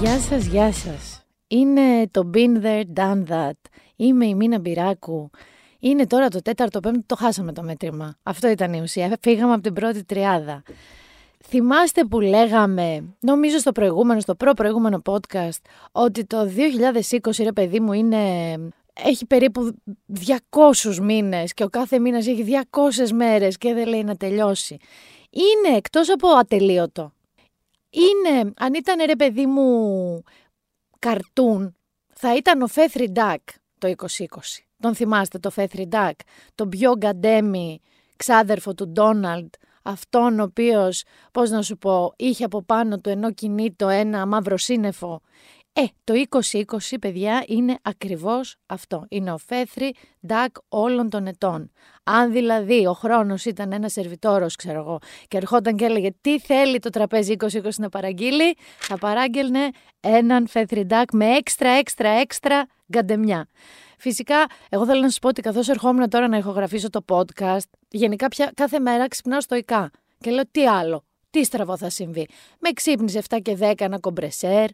Γεια σας, γεια σας. Είναι το Been There, Done That. Είμαι η Μίνα Μπυράκου. Είναι τώρα το τέταρτο, πέμπτο, το χάσαμε το μέτρημα. Αυτό ήταν η ουσία. Φύγαμε από την πρώτη τριάδα. Θυμάστε που λέγαμε, νομίζω στο προηγούμενο, στο προ-προηγούμενο podcast, ότι το 2020, ρε παιδί μου, είναι έχει περίπου 200 μήνες και ο κάθε μήνας έχει 200 μέρες και δεν λέει να τελειώσει. Είναι εκτός από ατελείωτο. Είναι, αν ήταν ρε παιδί μου καρτούν, θα ήταν ο Φέθρι Ντάκ το 2020. Τον θυμάστε το Φέθρι Ντάκ, τον πιο γκαντέμι ξάδερφο του Ντόναλντ, αυτόν ο οποίος, πώς να σου πω, είχε από πάνω του ενώ κινήτο ένα μαύρο σύννεφο ε, το 2020, παιδιά, είναι ακριβώς αυτό. Είναι ο φέθρι ντάκ όλων των ετών. Αν δηλαδή ο χρόνος ήταν ένας σερβιτόρος, ξέρω εγώ, και ερχόταν και έλεγε τι θέλει το τραπέζι 2020 να παραγγείλει, θα παράγγελνε έναν φέθρι ντάκ με έξτρα, έξτρα, έξτρα γκαντεμιά. Φυσικά, εγώ θέλω να σας πω ότι καθώς ερχόμουν τώρα να ηχογραφήσω το podcast, γενικά πια κάθε μέρα ξυπνάω ΙΚΑ και λέω τι άλλο. Τι στραβό θα συμβεί. Με ξύπνησε 7 και 10 ένα κομπρεσέρ.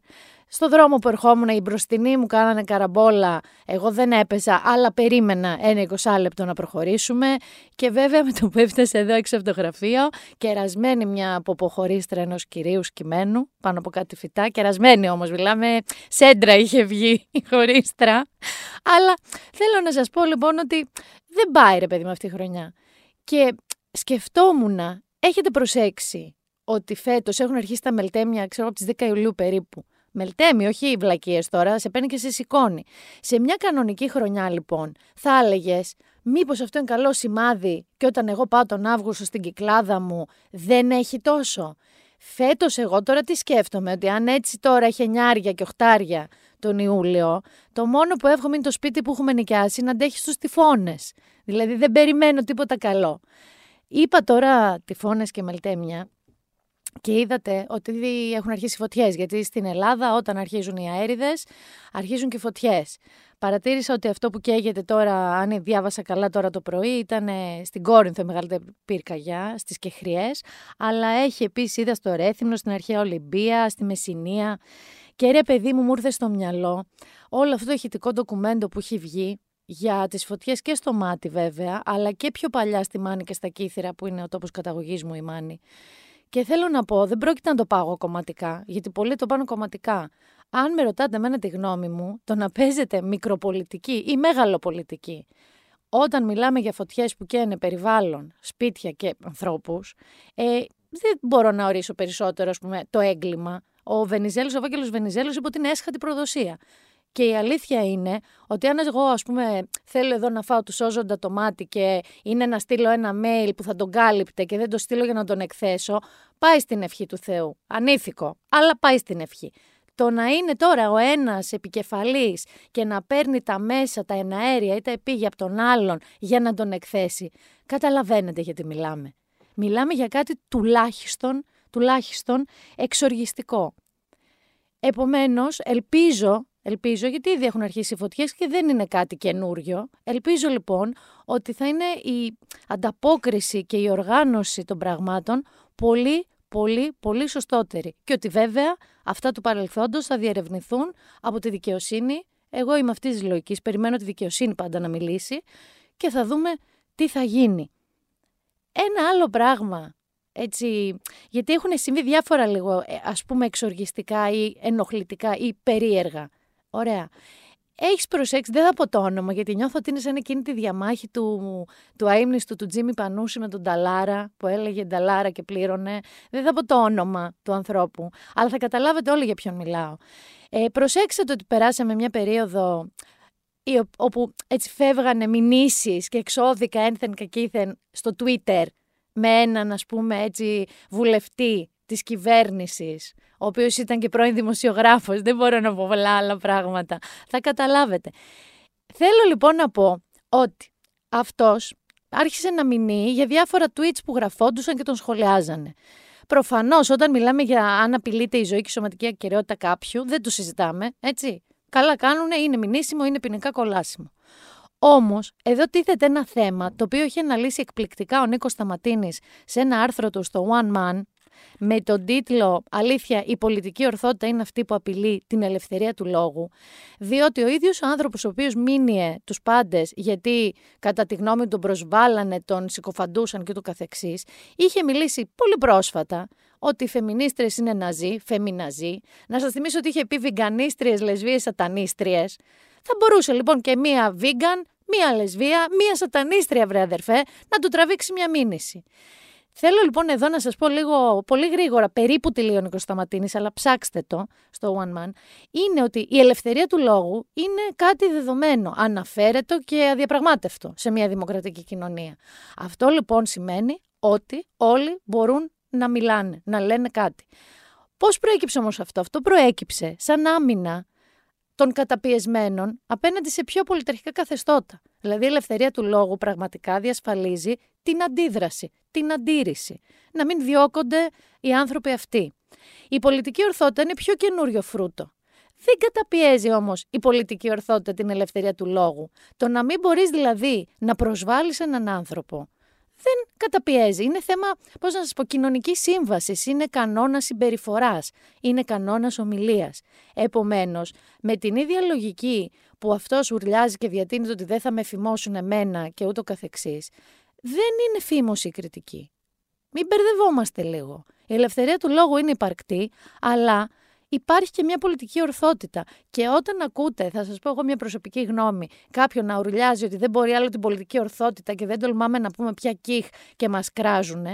Στο δρόμο που ερχόμουν οι μπροστινοί μου κάνανε καραμπόλα. Εγώ δεν έπεσα, αλλά περίμενα ένα 20 λεπτό να προχωρήσουμε. Και βέβαια με το που έφτασε εδώ έξω από το γραφείο, κερασμένη μια αποποχωρίστρα ενός κυρίου σκημένου πάνω από κάτι φυτά. Κερασμένη όμως, μιλάμε, σέντρα είχε βγει η χωρίστρα. Αλλά θέλω να σας πω λοιπόν ότι δεν πάει ρε παιδί με αυτή η χρονιά. Και σκεφτόμουν, έχετε προσέξει ότι φέτος έχουν αρχίσει τα μελτέμια, ξέρω από τις 10 Ιουλίου περίπου. Μελτέμι, όχι οι βλακίες τώρα, σε παίρνει και σε σηκώνει. Σε μια κανονική χρονιά, λοιπόν, θα έλεγες, μήπως αυτό είναι καλό σημάδι και όταν εγώ πάω τον Αύγουστο στην κυκλάδα μου δεν έχει τόσο. Φέτος, εγώ τώρα τι σκέφτομαι, ότι αν έτσι τώρα έχει εννιάρια και οχτάρια τον Ιούλιο, το μόνο που εύχομαι είναι το σπίτι που έχουμε νοικιάσει να αντέχει στους τυφώνες. Δηλαδή δεν περιμένω τίποτα καλό. Είπα τώρα τυφώνες και μελτέμια και είδατε ότι έχουν αρχίσει φωτιές. Γιατί στην Ελλάδα, όταν αρχίζουν οι αέριδες, αρχίζουν και φωτιές. Παρατήρησα ότι αυτό που καίγεται τώρα, αν διάβασα καλά τώρα το πρωί, ήταν στην Κόρινθο η μεγαλύτερη πυρκαγιά, στις Κεχριές. Αλλά έχει επίσης, είδα στο Ρέθυμνο, στην αρχαία Ολυμπία, στη Μεσσηνία. Και ρε παιδί μου, μου ήρθε στο μυαλό όλο αυτό το ηχητικό ντοκουμέντο που έχει βγει για τις φωτιές και στο μάτι βέβαια, αλλά και πιο παλιά στη Μάνη και στα Κύθυρα που είναι ο τόπος καταγωγής μου η Μάνη. Και θέλω να πω, δεν πρόκειται να το πάγω κομματικά, γιατί πολλοί το πάνε κομματικά. Αν με ρωτάτε εμένα τη γνώμη μου, το να παίζετε μικροπολιτική ή μεγαλοπολιτική, όταν μιλάμε για φωτιές που καίνε περιβάλλον, σπίτια και ανθρώπους, ε, δεν μπορώ να ορίσω περισσότερο ας πούμε, το έγκλημα. Ο Βενιζέλος, ο Βάγγελος Βενιζέλος είπε ότι είναι έσχατη προδοσία. Και η αλήθεια είναι ότι αν εγώ ας πούμε θέλω εδώ να φάω του σώζοντα το μάτι και είναι να στείλω ένα mail που θα τον κάλυπτε και δεν το στείλω για να τον εκθέσω, πάει στην ευχή του Θεού. Ανήθικο, αλλά πάει στην ευχή. Το να είναι τώρα ο ένας επικεφαλής και να παίρνει τα μέσα, τα εναέρια ή τα επίγεια από τον άλλον για να τον εκθέσει, καταλαβαίνετε γιατί μιλάμε. Μιλάμε για κάτι τουλάχιστον, τουλάχιστον εξοργιστικό. Επομένως, ελπίζω Ελπίζω, γιατί ήδη έχουν αρχίσει οι φωτιές και δεν είναι κάτι καινούριο. Ελπίζω λοιπόν ότι θα είναι η ανταπόκριση και η οργάνωση των πραγμάτων πολύ, πολύ, πολύ σωστότερη. Και ότι βέβαια αυτά του παρελθόντος θα διερευνηθούν από τη δικαιοσύνη. Εγώ είμαι αυτής της λογικής. Περιμένω τη δικαιοσύνη πάντα να μιλήσει και θα δούμε τι θα γίνει. Ένα άλλο πράγμα έτσι, γιατί έχουν συμβεί διάφορα λίγο ε, ας πούμε εξοργιστικά ή ενοχλητικά ή περίεργα. Ωραία. Έχεις προσέξει, δεν θα πω το όνομα, γιατί νιώθω ότι είναι σαν εκείνη τη διαμάχη του, του αείμνηστου του Τζίμι Πανούση με τον Ταλάρα, που έλεγε Ταλάρα και πλήρωνε. Δεν θα πω το όνομα του ανθρώπου, αλλά θα καταλάβετε όλοι για ποιον μιλάω. Ε, προσέξτε ότι περάσαμε μια περίοδο όπου έτσι φεύγανε μηνύσεις και εξώδικα ένθεν κακήθεν στο Twitter με έναν ας πούμε έτσι βουλευτή της κυβέρνησης ο οποίος ήταν και πρώην δημοσιογράφος, δεν μπορώ να πω πολλά άλλα πράγματα. Θα καταλάβετε. Θέλω λοιπόν να πω ότι αυτός άρχισε να μηνύει για διάφορα tweets που γραφόντουσαν και τον σχολιάζανε. Προφανώς, όταν μιλάμε για αν απειλείται η ζωή και η σωματική ακαιρεότητα κάποιου, δεν το συζητάμε, έτσι. Καλά κάνουν, είναι μηνύσιμο, είναι ποινικά κολάσιμο. Όμως, εδώ τίθεται ένα θέμα το οποίο έχει αναλύσει εκπληκτικά ο Νίκος Σταματίνης σε ένα άρθρο του στο One Man, με τον τίτλο «Αλήθεια, η πολιτική ορθότητα είναι αυτή που απειλεί την ελευθερία του λόγου», διότι ο ίδιος ο άνθρωπος ο οποίος μείνιε τους πάντες γιατί κατά τη γνώμη του τον προσβάλλανε, τον συκοφαντούσαν και του καθεξής, είχε μιλήσει πολύ πρόσφατα ότι οι φεμινίστρες είναι ναζί, φεμιναζί. Να σας θυμίσω ότι είχε πει βιγκανίστριες, λεσβείες, σατανίστριες. Θα μπορούσε λοιπόν και μία βίγκαν, μία λεσβία, μία σατανίστρια βρε αδερφέ, να του τραβήξει μια μήνυση. Θέλω λοιπόν εδώ να σας πω λίγο, πολύ γρήγορα, περίπου τη λέει ο Σταματίνης, αλλά ψάξτε το στο One Man, είναι ότι η ελευθερία του λόγου είναι κάτι δεδομένο, αναφέρετο και αδιαπραγμάτευτο σε μια δημοκρατική κοινωνία. Αυτό λοιπόν σημαίνει ότι όλοι μπορούν να μιλάνε, να λένε κάτι. Πώς προέκυψε όμως αυτό; Αυτό προέκυψε σαν άμυνα των καταπιεσμένων απέναντι σε πιο πολιτερχικά καθεστώτα. Δηλαδή η ελευθερία του λόγου πραγματικά διασφαλίζει την αντίδραση, την αντίρρηση. Να μην διώκονται οι άνθρωποι αυτοί. Η πολιτική ορθότητα είναι πιο καινούριο φρούτο. Δεν καταπιέζει όμως η πολιτική ορθότητα την ελευθερία του λόγου. Το να μην μπορείς δηλαδή να προσβάλλεις έναν άνθρωπο δεν καταπιέζει. Είναι θέμα, πώς να σας πω, κοινωνικής σύμβασης. Είναι κανόνας συμπεριφοράς. Είναι κανόνας ομιλίας. Επομένως, με την ίδια λογική που αυτός ουρλιάζει και διατείνεται ότι δεν θα με φημώσουν εμένα και ούτω καθεξής, δεν είναι φήμωση η κριτική. Μην μπερδευόμαστε λίγο. Η ελευθερία του λόγου είναι υπαρκτή, αλλά υπάρχει και μια πολιτική ορθότητα. Και όταν ακούτε, θα σας πω εγώ μια προσωπική γνώμη, κάποιον να ουρλιάζει ότι δεν μπορεί άλλο την πολιτική ορθότητα και δεν τολμάμε να πούμε πια κιχ και μας κράζουν,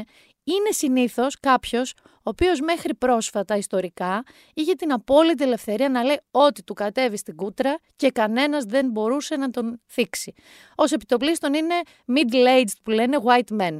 είναι συνήθως κάποιος ο οποίος μέχρι πρόσφατα ιστορικά είχε την απόλυτη ελευθερία να λέει ό,τι του κατέβει στην κούτρα και κανένας δεν μπορούσε να τον θίξει. Ω επιτοπλίστων είναι middle-aged που λένε white men.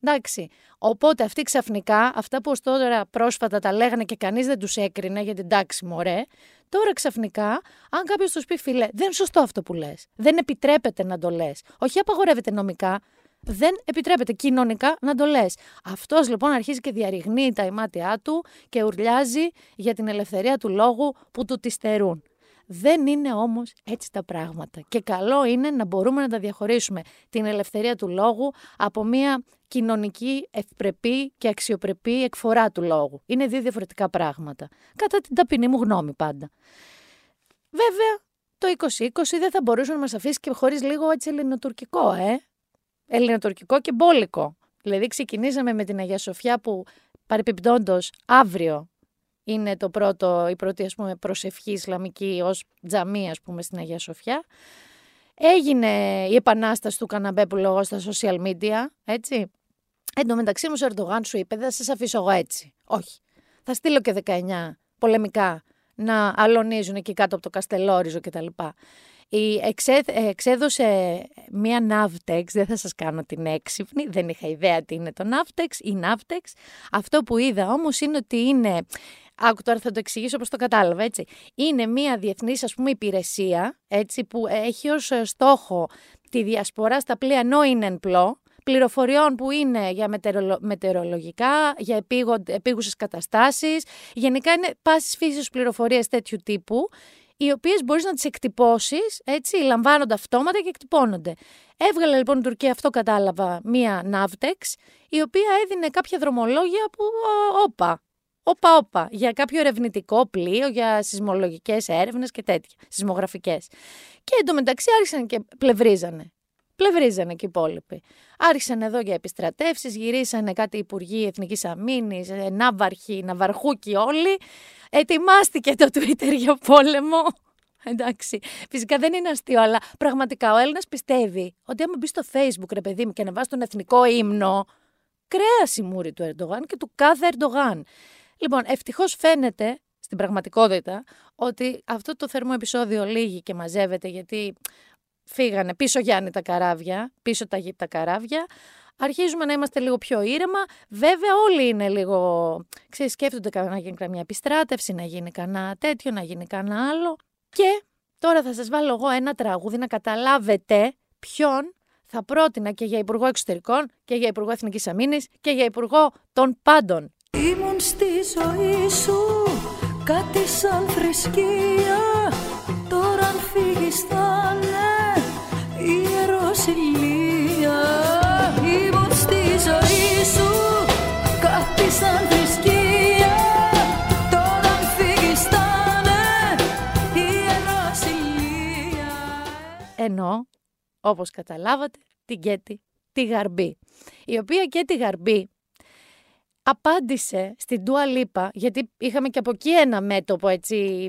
Εντάξει. Οπότε αυτοί ξαφνικά, αυτά που ως τώρα πρόσφατα τα λέγανε και κανείς δεν τους έκρινε γιατί εντάξει μωρέ, τώρα ξαφνικά, αν κάποιος τους πει φίλε, δεν είναι σωστό αυτό που λες. Δεν επιτρέπεται να το λες. Όχι απαγορεύεται νομικά, δεν επιτρέπεται κοινωνικά να το λες. Αυτός λοιπόν αρχίζει και διαρριγνύει τα ημάτια του και ουρλιάζει για την ελευθερία του λόγου που του τη στερούν. Δεν είναι όμως έτσι τα πράγματα και καλό είναι να μπορούμε να τα διαχωρίσουμε την ελευθερία του λόγου από μια κοινωνική ευπρεπή και αξιοπρεπή εκφορά του λόγου. Είναι δύο διαφορετικά πράγματα. Κατά την ταπεινή μου γνώμη πάντα. Βέβαια, το 2020 δεν θα μπορούσε να μας αφήσει και χωρίς λίγο έτσι ελληνοτουρκικό, ε. Ελληνοτουρκικό και μπόλικο. Δηλαδή ξεκινήσαμε με την Αγία Σοφιά που παρεπιπτόντος αύριο είναι το πρώτο, η πρώτη ας πούμε, προσευχή Ισλαμική ως τζαμί ας πούμε στην Αγία Σοφιά. Έγινε η επανάσταση του καναμπέ που λέγω στα social media, έτσι. Εν τω μεταξύ μου ο Ερντογάν σου είπε δεν θα σας αφήσω εγώ έτσι. Όχι. Θα στείλω και 19 πολεμικά να αλωνίζουν εκεί κάτω από το Καστελόριζο κτλ. Η εξέ, εξέδωσε μία Navtex, δεν θα σας κάνω την έξυπνη, δεν είχα ιδέα τι είναι το Navtex ή Navtex. Αυτό που είδα όμως είναι ότι είναι Άκου τώρα θα το εξηγήσω όπως το κατάλαβα, έτσι. Είναι μια διεθνής, ας πούμε, υπηρεσία, έτσι, που έχει ως ε, στόχο τη διασπορά στα πλοία ενώ είναι εν πλώ, πληροφοριών που είναι για μετεωρολογικά, για επίγουσες καταστάσεις, γενικά είναι πάσης φύσης πληροφορίες τέτοιου τύπου, οι οποίες μπορείς να τις εκτυπώσεις, έτσι, λαμβάνονται αυτόματα και εκτυπώνονται. Έβγαλε λοιπόν η Τουρκία, αυτό κατάλαβα, μία Navtex, η οποία έδινε κάποια δρομολόγια που, όπα, όπα όπα, για κάποιο ερευνητικό πλοίο, για σεισμολογικές έρευνες και τέτοια, σεισμογραφικές. Και εντωμεταξύ άρχισαν και πλευρίζανε. Πλευρίζανε και οι υπόλοιποι. Άρχισαν εδώ για επιστρατεύσεις, γυρίσανε κάτι υπουργοί εθνικής αμήνης, ε, ναύαρχοι, ναυαρχούκοι όλοι. Ετοιμάστηκε το Twitter για πόλεμο. Εντάξει. Φυσικά δεν είναι αστείο, αλλά πραγματικά ο Έλληνας πιστεύει ότι άμα μπει στο Facebook, ρε παιδί μου, και να βάζει τον εθνικό ύμνο, κρέας η μούρη του Ερντογάν και του κάθε Ερντογάν. Λοιπόν, ευτυχώς φαίνεται στην πραγματικότητα ότι αυτό το θερμό επεισόδιο λύγει και μαζεύεται γιατί φύγανε πίσω Γιάννη τα καράβια, πίσω τα, τα καράβια. Αρχίζουμε να είμαστε λίγο πιο ήρεμα. Βέβαια, όλοι είναι λίγο. Ξέρεις, σκέφτονται να γίνει καμιά επιστράτευση, να γίνει κανένα τέτοιο, να γίνει κανένα άλλο. Και τώρα θα σας βάλω εγώ ένα τραγούδι να καταλάβετε ποιον θα πρότεινα και για Υπουργό Εξωτερικών και για Υπουργό Εθνικής Αμήνης και για Υπουργό των Πάντων έχουν στη ζωή σου κάτι σαν θρησκεία. Τώρα αν φύγεις θα είναι στη ζωή σου κάτι σαν θρησκεία. Τώρα αν φύγεις θα είναι Ενώ, όπως καταλάβατε, την Κέτη τη Γαρμπή. Η οποία και τη Γαρμπή απάντησε στην Τούα Λίπα, γιατί είχαμε και από εκεί ένα μέτωπο έτσι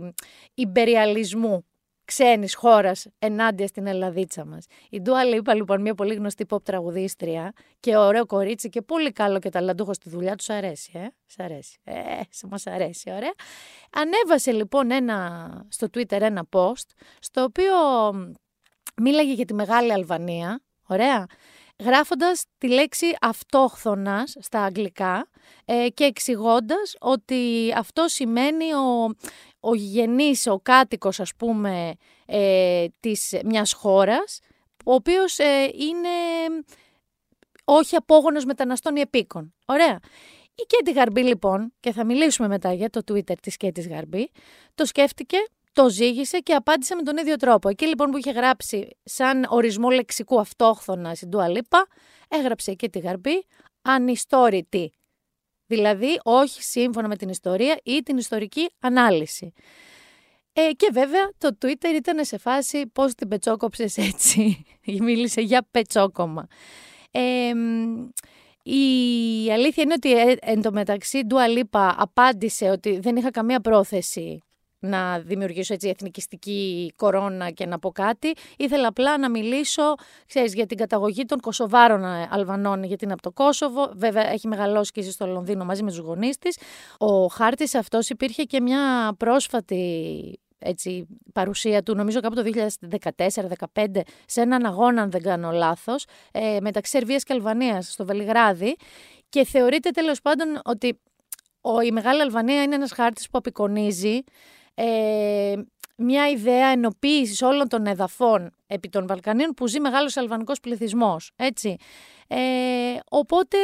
υπεριαλισμού ξένης χώρας ενάντια στην Ελλαδίτσα μας. Η Ντούα Λίπα λοιπόν μια πολύ γνωστή pop τραγουδίστρια και ωραίο κορίτσι και πολύ καλό και ταλαντούχος στη δουλειά τους, αρέσει, ε, σ' αρέσει, ε, μας αρέσει, ωραία. Ανέβασε λοιπόν ένα, στο Twitter ένα post, στο οποίο μίλαγε για τη Μεγάλη Αλβανία, ωραία, γράφοντας τη λέξη αυτόχθονας στα αγγλικά ε, και εξηγώντας ότι αυτό σημαίνει ο, ο γενής, ο κάτοικος ας πούμε ε, της μιας χώρας, ο οποίος ε, είναι όχι απόγονος μεταναστών ή επίκων. Ωραία. Η Κέτη Γαρμπή λοιπόν, και θα μιλήσουμε μετά για το Twitter της Κέτης Γαρμπή, το σκέφτηκε, το ζήγησε και απάντησε με τον ίδιο τρόπο. Εκεί λοιπόν που είχε γράψει σαν ορισμό λεξικού αυτόχθονα στην Τουαλίπα, έγραψε η Κέτη Γαρμπή ανιστόρητη δηλαδή όχι σύμφωνα με την ιστορία ή την ιστορική ανάλυση. Ε, και βέβαια το Twitter ήταν σε φάση πώς την πετσόκοψες έτσι, μίλησε για πετσόκομα. Ε, η αλήθεια είναι ότι ε, εν τω μεταξύ Ντουα Λίπα απάντησε ότι δεν είχα καμία πρόθεση να δημιουργήσω έτσι εθνικιστική κορώνα και να πω κάτι. Ήθελα απλά να μιλήσω ξέρεις, για την καταγωγή των Κωσοβάρων ε, Αλβανών, γιατί είναι από το Κόσοβο. Βέβαια, έχει μεγαλώσει και στο Λονδίνο μαζί με τους γονείς της. Ο χάρτης αυτός υπήρχε και μια πρόσφατη έτσι, παρουσία του, νομίζω κάπου το 2014-2015, σε έναν αγώνα, αν δεν κάνω λάθος, ε, μεταξύ Σερβίας και Αλβανίας στο Βελιγράδι και θεωρείται τέλος πάντων ότι ο, η Μεγάλη Αλβανία είναι ένας χάρτης που απεικονίζει ε, μια ιδέα ενοποίησης όλων των εδαφών επί των Βαλκανίων που ζει μεγάλος αλβανικός πληθυσμός, έτσι. Ε, οπότε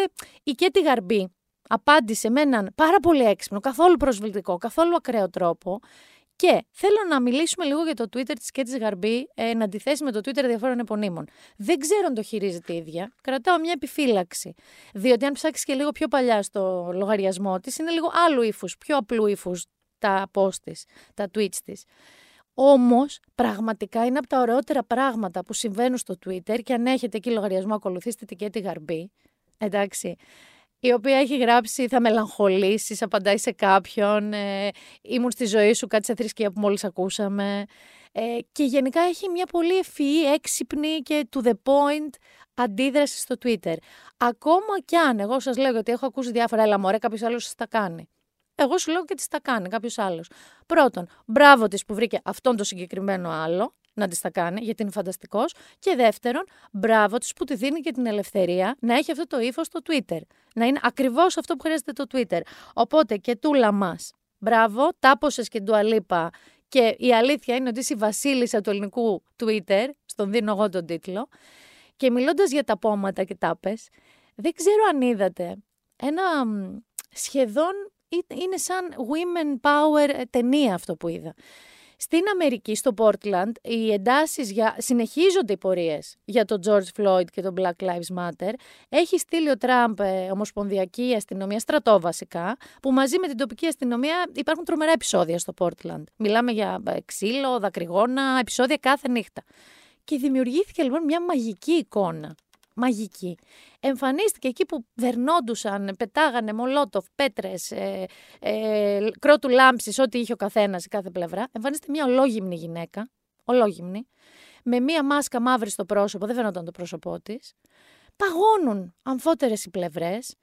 η Κέτη Γαρμπή απάντησε με έναν πάρα πολύ έξυπνο, καθόλου προσβλητικό, καθόλου ακραίο τρόπο και θέλω να μιλήσουμε λίγο για το Twitter της Κέτης Γαρμπή εν αντιθέσει με το Twitter διαφόρων επωνύμων. Δεν ξέρω αν το χειρίζεται η ίδια. Κρατάω μια επιφύλαξη. Διότι αν ψάξεις και λίγο πιο παλιά στο λογαριασμό της, είναι λίγο άλλου ύφους, πιο απλού ύφους τα post της, τα tweets της. Όμως, πραγματικά είναι από τα ωραιότερα πράγματα που συμβαίνουν στο Twitter και αν έχετε εκεί λογαριασμό, ακολουθήστε την Κέτη Γαρμπή, εντάξει, η οποία έχει γράψει «Θα μελαγχολήσεις», απαντάει σε κάποιον, ε, «Ήμουν στη ζωή σου, κάτι σε θρησκεία που μόλις ακούσαμε». Ε, και γενικά έχει μια πολύ ευφυή, έξυπνη και to the point αντίδραση στο Twitter. Ακόμα κι αν εγώ σας λέω ότι έχω ακούσει διάφορα, έλα μωρέ, κάποιος άλλος τα κάνει. Εγώ σου λέω και τις τα κάνει κάποιος άλλος. Πρώτον, μπράβο της που βρήκε αυτόν το συγκεκριμένο άλλο να της τα κάνει, γιατί είναι φανταστικός. Και δεύτερον, μπράβο της που τη δίνει και την ελευθερία να έχει αυτό το ύφος στο Twitter. Να είναι ακριβώς αυτό που χρειάζεται το Twitter. Οπότε και τούλα μα. Μπράβο, τάπωσες και αλίπα. Και η αλήθεια είναι ότι είσαι η βασίλισσα του ελληνικού Twitter. Στον δίνω εγώ τον τίτλο. Και μιλώντας για τα πόματα και τάπες, δεν ξέρω αν είδατε ένα σχεδόν είναι σαν women power ε, ταινία αυτό που είδα. Στην Αμερική, στο Portland, οι εντάσεις για... συνεχίζονται οι πορείες για τον George Floyd και τον Black Lives Matter. Έχει στείλει ο Τραμπ ε, ομοσπονδιακή αστυνομία, στρατό βασικά, που μαζί με την τοπική αστυνομία υπάρχουν τρομερά επεισόδια στο Portland. Μιλάμε για ε, ξύλο, δακρυγόνα, επεισόδια κάθε νύχτα. Και δημιουργήθηκε λοιπόν μια μαγική εικόνα μαγική. Εμφανίστηκε εκεί που βερνόντουσαν, πετάγανε μολότοφ, πέτρες, ε, ε, κρότου λάμψης, ό,τι είχε ο καθένας σε κάθε πλευρά. Εμφανίστηκε μια ολόγυμνη γυναίκα, ολόγυμνη, με μια μάσκα μαύρη στο πρόσωπο, δεν φαίνονταν το πρόσωπό της. Παγώνουν αμφότερες οι πλευρές.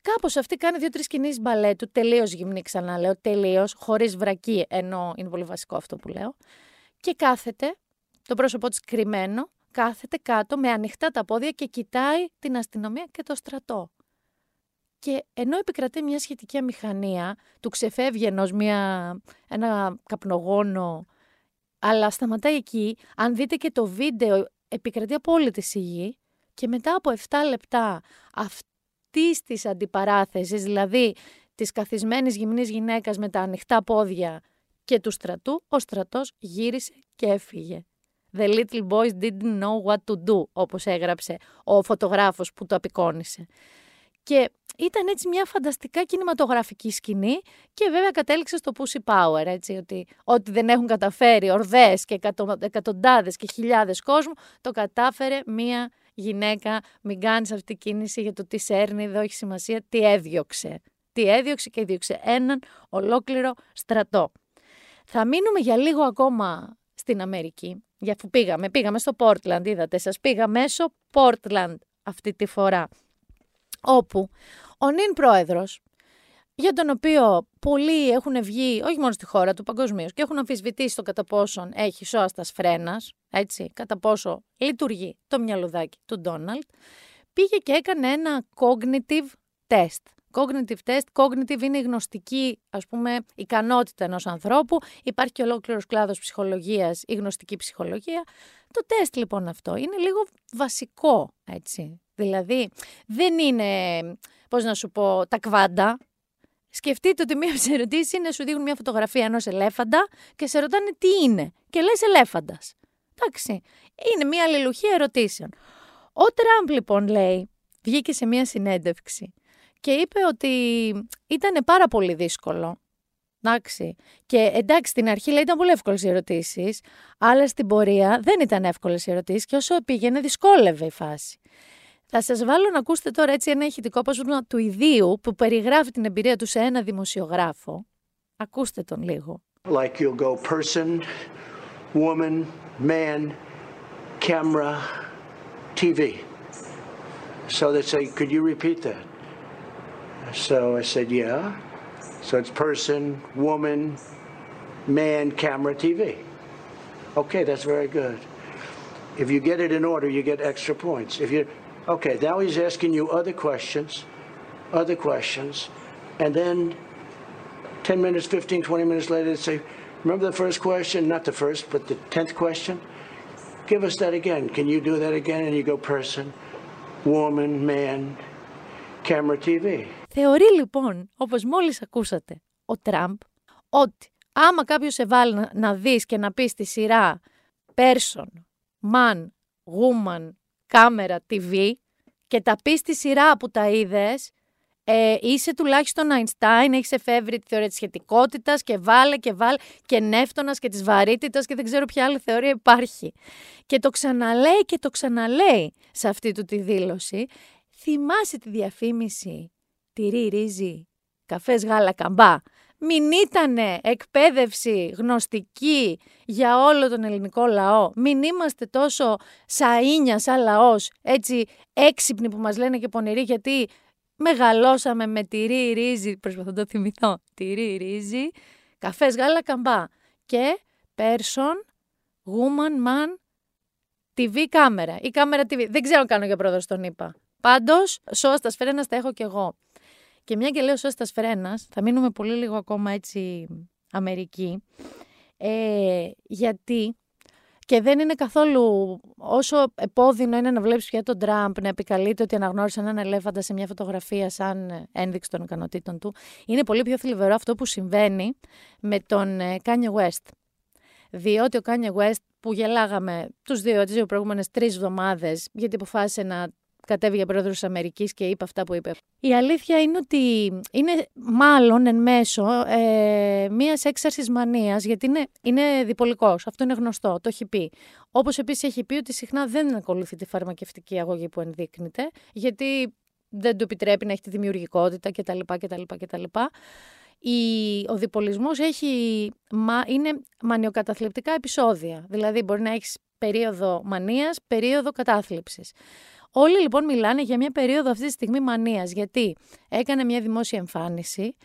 Κάπως αυτή κάνει δύο-τρεις κινήσεις μπαλέτου, τελείως γυμνή ξαναλέω, τελείως, χωρίς βρακή, ενώ είναι πολύ βασικό αυτό που λέω. Και κάθεται, το πρόσωπό της κρυμμένο, κάθεται κάτω με ανοιχτά τα πόδια και κοιτάει την αστυνομία και το στρατό. Και ενώ επικρατεί μια σχετική αμηχανία, του ξεφεύγει ενός μια, ένα καπνογόνο, αλλά σταματάει εκεί. Αν δείτε και το βίντεο, επικρατεί απόλυτη σιγή και μετά από 7 λεπτά αυτής της αντιπαράθεσης, δηλαδή της καθισμένης γυμνής γυναίκας με τα ανοιχτά πόδια και του στρατού, ο στρατός γύρισε και έφυγε. The little boys didn't know what to do, όπως έγραψε ο φωτογράφος που το απεικόνισε. Και ήταν έτσι μια φανταστικά κινηματογραφική σκηνή και βέβαια κατέληξε στο Pussy Power, έτσι, ότι ό,τι δεν έχουν καταφέρει ορδές και εκατο, εκατοντάδες και χιλιάδες κόσμου, το κατάφερε μια γυναίκα, μην κάνεις αυτή την κίνηση για το τι σέρνει, δεν έχει σημασία, τι έδιωξε. Τι έδιωξε και έδιωξε έναν ολόκληρο στρατό. Θα μείνουμε για λίγο ακόμα στην Αμερική, για αφού πήγαμε. Πήγαμε στο Portland, είδατε, σας πήγα μέσω Portland αυτή τη φορά. Όπου ο νυν πρόεδρος, για τον οποίο πολλοί έχουν βγει, όχι μόνο στη χώρα του παγκοσμίως, και έχουν αμφισβητήσει το κατά πόσον έχει σώαστα φρένας, έτσι, κατά πόσο λειτουργεί το μυαλουδάκι του Ντόναλτ, πήγε και έκανε ένα cognitive test. Cognitive test, cognitive είναι η γνωστική ας πούμε, ικανότητα ενός ανθρώπου. Υπάρχει και ολόκληρος κλάδος ψυχολογίας, η γνωστική ψυχολογία. Το τεστ λοιπόν αυτό είναι λίγο βασικό, έτσι. Δηλαδή δεν είναι, πώς να σου πω, τα κβάντα. Σκεφτείτε ότι μία από τις ερωτήσεις είναι να σου δείχνουν μια φωτογραφία ενός ελέφαντα και σε ρωτάνε τι είναι. Και λες ελέφαντας. Εντάξει. Είναι μια αλληλουχία ερωτήσεων. Ο Τραμπ λοιπόν λέει, βγήκε σε μια συνέντευξη και είπε ότι ήταν πάρα πολύ δύσκολο. Εντάξει. Και εντάξει, στην αρχή λέει ήταν πολύ εύκολες οι ερωτήσεις, αλλά στην πορεία δεν ήταν εύκολες οι ερωτήσεις και όσο πήγαινε, δυσκόλευε η φάση. Θα σας βάλω να ακούσετε τώρα έτσι ένα ηχητικό απόσπασμα του ιδίου που περιγράφει την εμπειρία του σε ένα δημοσιογράφο. Ακούστε τον λίγο. Like you'll go person, woman, man, camera, TV. So they say, could you repeat that? So I said, yeah. So it's person, woman, man, camera, TV. Okay, that's very good. If you get it in order, you get extra points. If you Okay, now he's asking you other questions, other questions, and then 10 minutes, 15, 20 minutes later, they say, remember the first question? Not the first, but the 10th question? Give us that again. Can you do that again? And you go person, woman, man, camera, TV. Θεωρεί λοιπόν, όπως μόλις ακούσατε, ο Τραμπ, ότι άμα κάποιος σε βάλει να, να δεις και να πεις στη σειρά person, man, woman, κάμερα TV και τα πεις στη σειρά που τα είδες, ε, είσαι τουλάχιστον Einstein, έχεις εφεύρει τη θεωρία της σχετικότητας και βάλε και βάλε και νεύτωνας και της βαρύτητας και δεν ξέρω ποια άλλη θεωρία υπάρχει. Και το ξαναλέει και το ξαναλέει σε αυτή του τη δήλωση. Θυμάσαι τη διαφήμιση τυρί ρύζι, καφές γάλα καμπά μην ήταν εκπαίδευση γνωστική για όλο τον ελληνικό λαό. Μην είμαστε τόσο σαΐνια σαν λαός, έτσι έξυπνοι που μας λένε και πονηροί, γιατί μεγαλώσαμε με τυρί ρύζι, προσπαθώ να το θυμηθώ, τυρί ρύζι, καφές γάλα καμπά και person, woman, man, TV κάμερα ή κάμερα TV. Δεν ξέρω αν κάνω για πρόεδρο τον είπα. Πάντως, σώστα σφαίρα τα έχω κι εγώ. Και μια και λέω σώστας φρένας, θα μείνουμε πολύ λίγο ακόμα έτσι Αμερική, ε, γιατί και δεν είναι καθόλου όσο επώδυνο είναι να βλέπεις πια τον Τραμπ να επικαλείται ότι αναγνώρισε έναν ελέφαντα σε μια φωτογραφία σαν ένδειξη των ικανοτήτων του. Είναι πολύ πιο θλιβερό αυτό που συμβαίνει με τον ε, Kanye West. Διότι ο Kanye West που γελάγαμε τους δύο, τις δύο προηγούμενες τρεις εβδομάδες γιατί αποφάσισε να κατέβηκε για πρόεδρος της Αμερικής και είπε αυτά που είπε. Η αλήθεια είναι ότι είναι μάλλον εν μέσω ε, μιας έξαρσης μανίας, γιατί είναι, είναι διπολικός. Αυτό είναι γνωστό, το έχει πει. Όπως επίσης έχει πει ότι συχνά δεν ακολουθεί τη φαρμακευτική αγωγή που ενδείκνυται, γιατί δεν του επιτρέπει να έχει τη δημιουργικότητα κτλ. κτλ, κτλ. Η, ο διπολισμός έχει, μα, είναι μανιοκαταθλιπτικά επεισόδια. Δηλαδή μπορεί να έχεις περίοδο μανίας, περίοδο κατάθλιψης. Όλοι λοιπόν μιλάνε για μια περίοδο αυτή τη στιγμή μανίας, γιατί έκανε μια δημόσια εμφάνιση,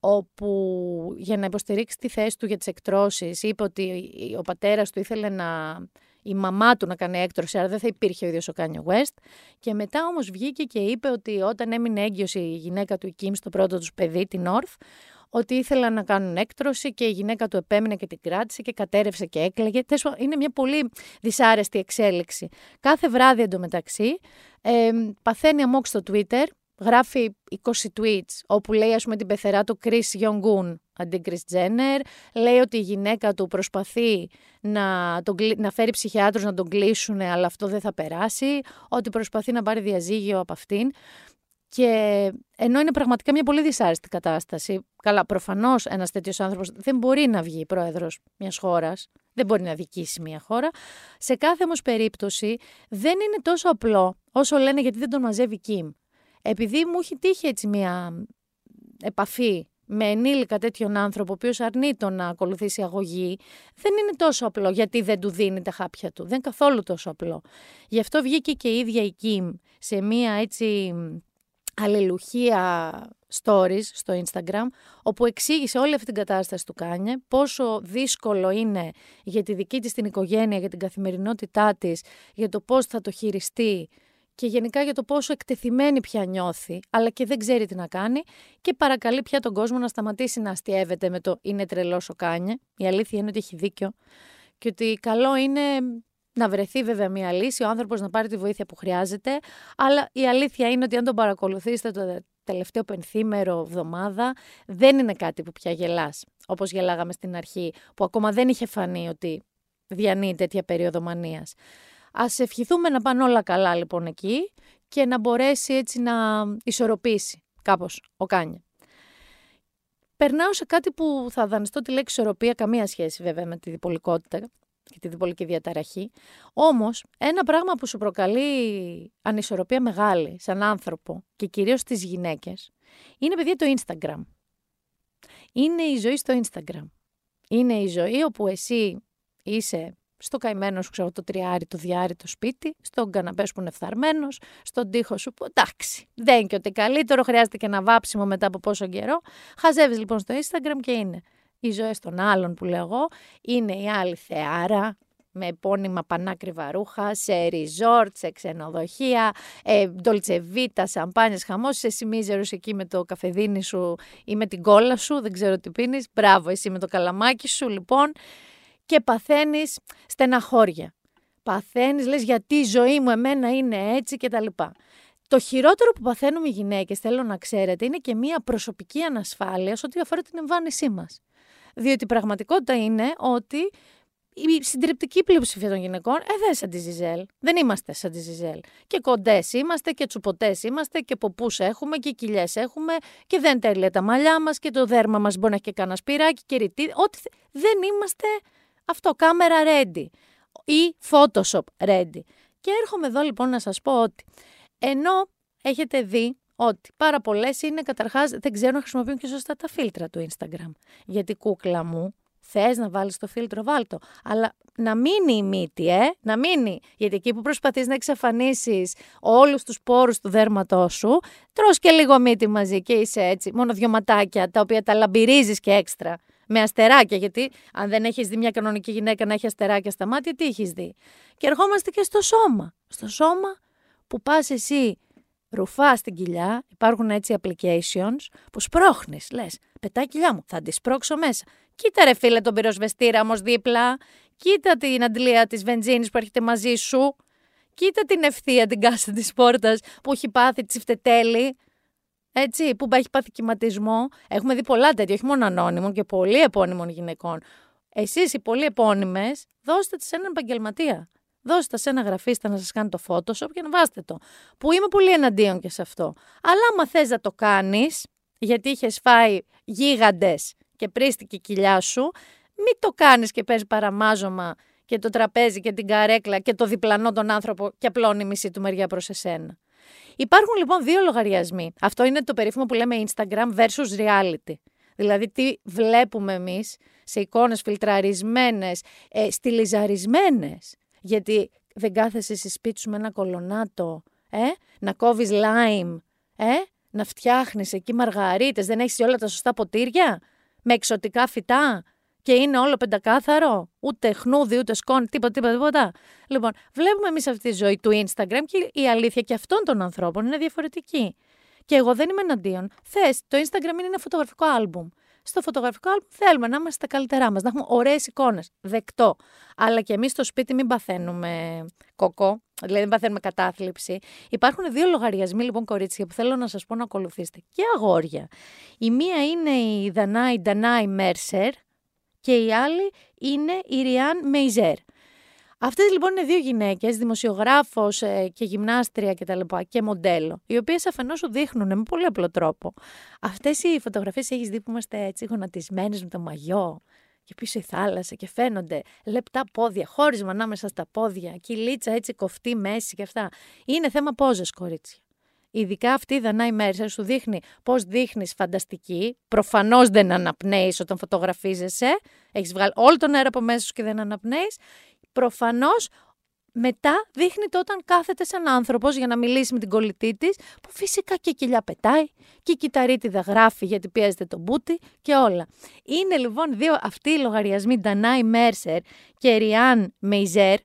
όπου για να υποστηρίξει τη θέση του για τις εκτρώσεις, είπε ότι ο πατέρας του ήθελε να... Η μαμά του να κάνει έκτρωση, άρα δεν θα υπήρχε ο ίδιος ο Κάνιο West. Και μετά όμως βγήκε και είπε ότι όταν έμεινε έγκυος η γυναίκα του η Κιμ στο πρώτο τους παιδί, την Ορθ, ότι ήθελαν να κάνουν έκτρωση και η γυναίκα του επέμεινε και την κράτησε και κατέρευσε και έκλαιγε. Είναι μια πολύ δυσάρεστη εξέλιξη. Κάθε βράδυ εντωμεταξύ ε, παθαίνει αμόξ στο Twitter, γράφει 20 tweets όπου λέει ας πούμε την πεθερά του Chris Young-un αντί Chris Jenner, λέει ότι η γυναίκα του προσπαθεί να, τον, να φέρει ψυχιάτρους να τον κλείσουν αλλά αυτό δεν θα περάσει, ότι προσπαθεί να πάρει διαζύγιο από αυτήν Και ενώ είναι πραγματικά μια πολύ δυσάρεστη κατάσταση, καλά, προφανώς ένας τέτοιος άνθρωπος δεν μπορεί να βγει πρόεδρος μιας χώρας, δεν μπορεί να δικήσει μια χώρα. Σε κάθε όμως περίπτωση δεν είναι τόσο απλό όσο λένε γιατί δεν τον μαζεύει Κιμ. Επειδή μου έχει τύχει έτσι μια επαφή με ενήλικα τέτοιον άνθρωπο, ο οποίος αρνείται να ακολουθήσει αγωγή, δεν είναι τόσο απλό γιατί δεν του δίνει τα χάπια του. Δεν είναι καθόλου τόσο απλό. Γι' αυτό βγήκε και η ίδια η Κιμ σε μία έτσι αλληλουχία stories στο Instagram, όπου εξήγησε όλη αυτή την κατάσταση του Κάνιε, πόσο δύσκολο είναι για τη δική της την οικογένεια, για την καθημερινότητά της, για το πώς θα το χειριστεί και γενικά για το πόσο εκτεθειμένη πια νιώθει, αλλά και δεν ξέρει τι να κάνει και παρακαλεί πια τον κόσμο να σταματήσει να αστειεύεται με το «είναι τρελός ο Κάνιε». Η αλήθεια είναι ότι έχει δίκιο και ότι καλό είναι να βρεθεί βέβαια μια λύση, ο άνθρωπος να πάρει τη βοήθεια που χρειάζεται. Αλλά η αλήθεια είναι ότι αν τον παρακολουθήσετε το τελευταίο πενθήμερο εβδομάδα, δεν είναι κάτι που πια γελάς. Όπως γελάγαμε στην αρχή, που ακόμα δεν είχε φανεί ότι διανύει τέτοια περίοδο μανίας. Α ευχηθούμε να πάνε όλα καλά λοιπόν εκεί και να μπορέσει έτσι να ισορροπήσει κάπως ο Κάνια. Περνάω σε κάτι που θα δανειστώ τη λέξη ισορροπία, καμία σχέση βέβαια με τη διπολικότητα και τη διπολική διαταραχή. Όμως, ένα πράγμα που σου προκαλεί ανισορροπία μεγάλη σαν άνθρωπο και κυρίως στις γυναίκες, είναι παιδιά το Instagram. Είναι η ζωή στο Instagram. Είναι η ζωή όπου εσύ είσαι στο καημένος σου, ξέρω, το τριάρι, το διάρι, το σπίτι, στον καναπέ που είναι φθαρμένος, στον τοίχο σου που εντάξει, δεν είναι και ότι καλύτερο, χρειάζεται και ένα βάψιμο μετά από πόσο καιρό. Χαζεύεις λοιπόν στο Instagram και είναι οι ζωές των άλλων που λέω εγώ είναι η άλλη θεάρα με επώνυμα πανάκριβα ρούχα, σε ριζόρτ, σε ξενοδοχεία, ε, ντολτσεβίτα, σαμπάνιες, χαμός, εσύ μίζερος εκεί με το καφεδίνι σου ή με την κόλλα σου, δεν ξέρω τι πίνεις, μπράβο εσύ με το καλαμάκι σου λοιπόν και παθαίνεις στεναχώρια. Παθαίνεις, λες γιατί η ζωή μου εμένα είναι έτσι και τα λοιπά. Το χειρότερο που παθαίνουμε οι γυναίκες, θέλω να ξέρετε, είναι και μια προσωπική ανασφάλεια σε ό,τι αφορά την εμφάνισή μας. Διότι η πραγματικότητα είναι ότι η συντριπτική πλειοψηφία των γυναικών ε, δεν σαν τη Ζιζέλ. Δεν είμαστε σαν τη Ζιζέλ. Και κοντές είμαστε και τσουποτές είμαστε και ποπούς έχουμε και κοιλιές έχουμε και δεν τέλεια τα μαλλιά μας και το δέρμα μας μπορεί να έχει και κανένα σπυράκι και ρητή. Ό,τι δεν είμαστε αυτό, κάμερα ready ή Photoshop ready. Και έρχομαι εδώ λοιπόν να σας πω ότι ενώ έχετε δει ότι πάρα πολλές είναι καταρχάς δεν ξέρουν να χρησιμοποιούν και σωστά τα φίλτρα του Instagram. Γιατί κούκλα μου, θες να βάλεις το φίλτρο, βάλτο. Αλλά να μείνει η μύτη, ε, να μείνει. Γιατί εκεί που προσπαθείς να εξαφανίσεις όλους τους πόρους του δέρματός σου, τρως και λίγο μύτη μαζί και είσαι έτσι. Μόνο δυο ματάκια τα οποία τα λαμπυρίζεις και έξτρα. Με αστεράκια, γιατί αν δεν έχεις δει μια κανονική γυναίκα να έχει αστεράκια στα μάτια, τι έχεις δει; Και ερχόμαστε και στο σώμα. Στο σώμα που πας εσύ ρουφά στην κοιλιά, υπάρχουν έτσι applications που σπρώχνεις, λες, πετάει κοιλιά μου, θα τη σπρώξω μέσα. Κοίτα ρε φίλε τον πυροσβεστήρα όμως δίπλα, κοίτα την αντλία της βενζίνης που έρχεται μαζί σου, κοίτα την ευθεία την κάσα της πόρτας που έχει πάθει τσιφτετέλη, έτσι, που έχει πάθει κυματισμό. Έχουμε δει πολλά τέτοια, όχι μόνο ανώνυμων και πολύ επώνυμων γυναικών. Εσείς οι πολύ επώνυμες, δώστε της σε έναν επαγγελματία. Δώστε σε ένα γραφίστα να σας κάνει το Photoshop και να βάστε το. Που είμαι πολύ εναντίον και σε αυτό. Αλλά άμα θες να το κάνεις, γιατί είχες φάει γίγαντες και πρίστηκε η κοιλιά σου, μην το κάνεις και παίζεις παραμάζωμα και το τραπέζι και την καρέκλα και το διπλανό τον άνθρωπο και απλώνει μισή του μεριά προς εσένα. Υπάρχουν λοιπόν δύο λογαριασμοί. Αυτό είναι το περίφημο που λέμε Instagram versus reality. Δηλαδή τι βλέπουμε εμείς σε εικόνες φιλτραρισμένες, ε, στυλιζαρισμένες γιατί δεν κάθεσαι στη σπίτι σου με ένα κολονάτο, ε; να κόβεις λάιμ, ε; να φτιάχνεις εκεί μαργαρίτες, δεν έχεις όλα τα σωστά ποτήρια, με εξωτικά φυτά; Και είναι όλο πεντακάθαρο, ούτε χνούδι, ούτε σκόνη, τίποτα, τίποτα, τίποτα. Λοιπόν, βλέπουμε εμείς αυτή τη ζωή του Instagram και η αλήθεια και αυτών των ανθρώπων είναι διαφορετική. Και εγώ δεν είμαι εναντίον. Θες, το Instagram είναι ένα φωτογραφικό άλμπουμ στο φωτογραφικό άλμπουμ θέλουμε να είμαστε τα καλύτερά μας, να έχουμε ωραίες εικόνες. Δεκτό. Αλλά και εμείς στο σπίτι μην παθαίνουμε κοκό, δηλαδή μην παθαίνουμε κατάθλιψη. Υπάρχουν δύο λογαριασμοί λοιπόν κορίτσια που θέλω να σας πω να ακολουθήσετε. Και αγόρια. Η μία είναι η Δανάη Ντανάη Μέρσερ και η άλλη είναι η Ριάν Μέιζερ. Αυτές λοιπόν είναι δύο γυναίκες, δημοσιογράφος ε, και γυμνάστρια και τα λοιπά και μοντέλο, οι οποίες αφενός σου δείχνουν με πολύ απλό τρόπο. Αυτές οι φωτογραφίες έχεις δει που είμαστε έτσι γονατισμένες με το μαγιό και πίσω η θάλασσα και φαίνονται λεπτά πόδια, χώρισμα ανάμεσα στα πόδια, κυλίτσα έτσι κοφτή μέση και αυτά. Είναι θέμα πόζες κορίτσια. Ειδικά αυτή η Δανάη Μέρσερ σου δείχνει πώς δείχνεις φανταστική. Προφανώς δεν αναπνέεις όταν φωτογραφίζεσαι. Έχεις βγάλει όλο τον αέρα από μέσα σου και δεν αναπνέεις. Προφανώς μετά δείχνει το όταν κάθεται σαν άνθρωπος για να μιλήσει με την κολλητή της, που φυσικά και η κοιλιά πετάει και η κυταρίτιδα γράφει γιατί πιέζεται το μπούτι και όλα. Είναι λοιπόν δύο αυτοί οι λογαριασμοί, Ντανάη Μέρσερ και Ριάν Μέιζερ,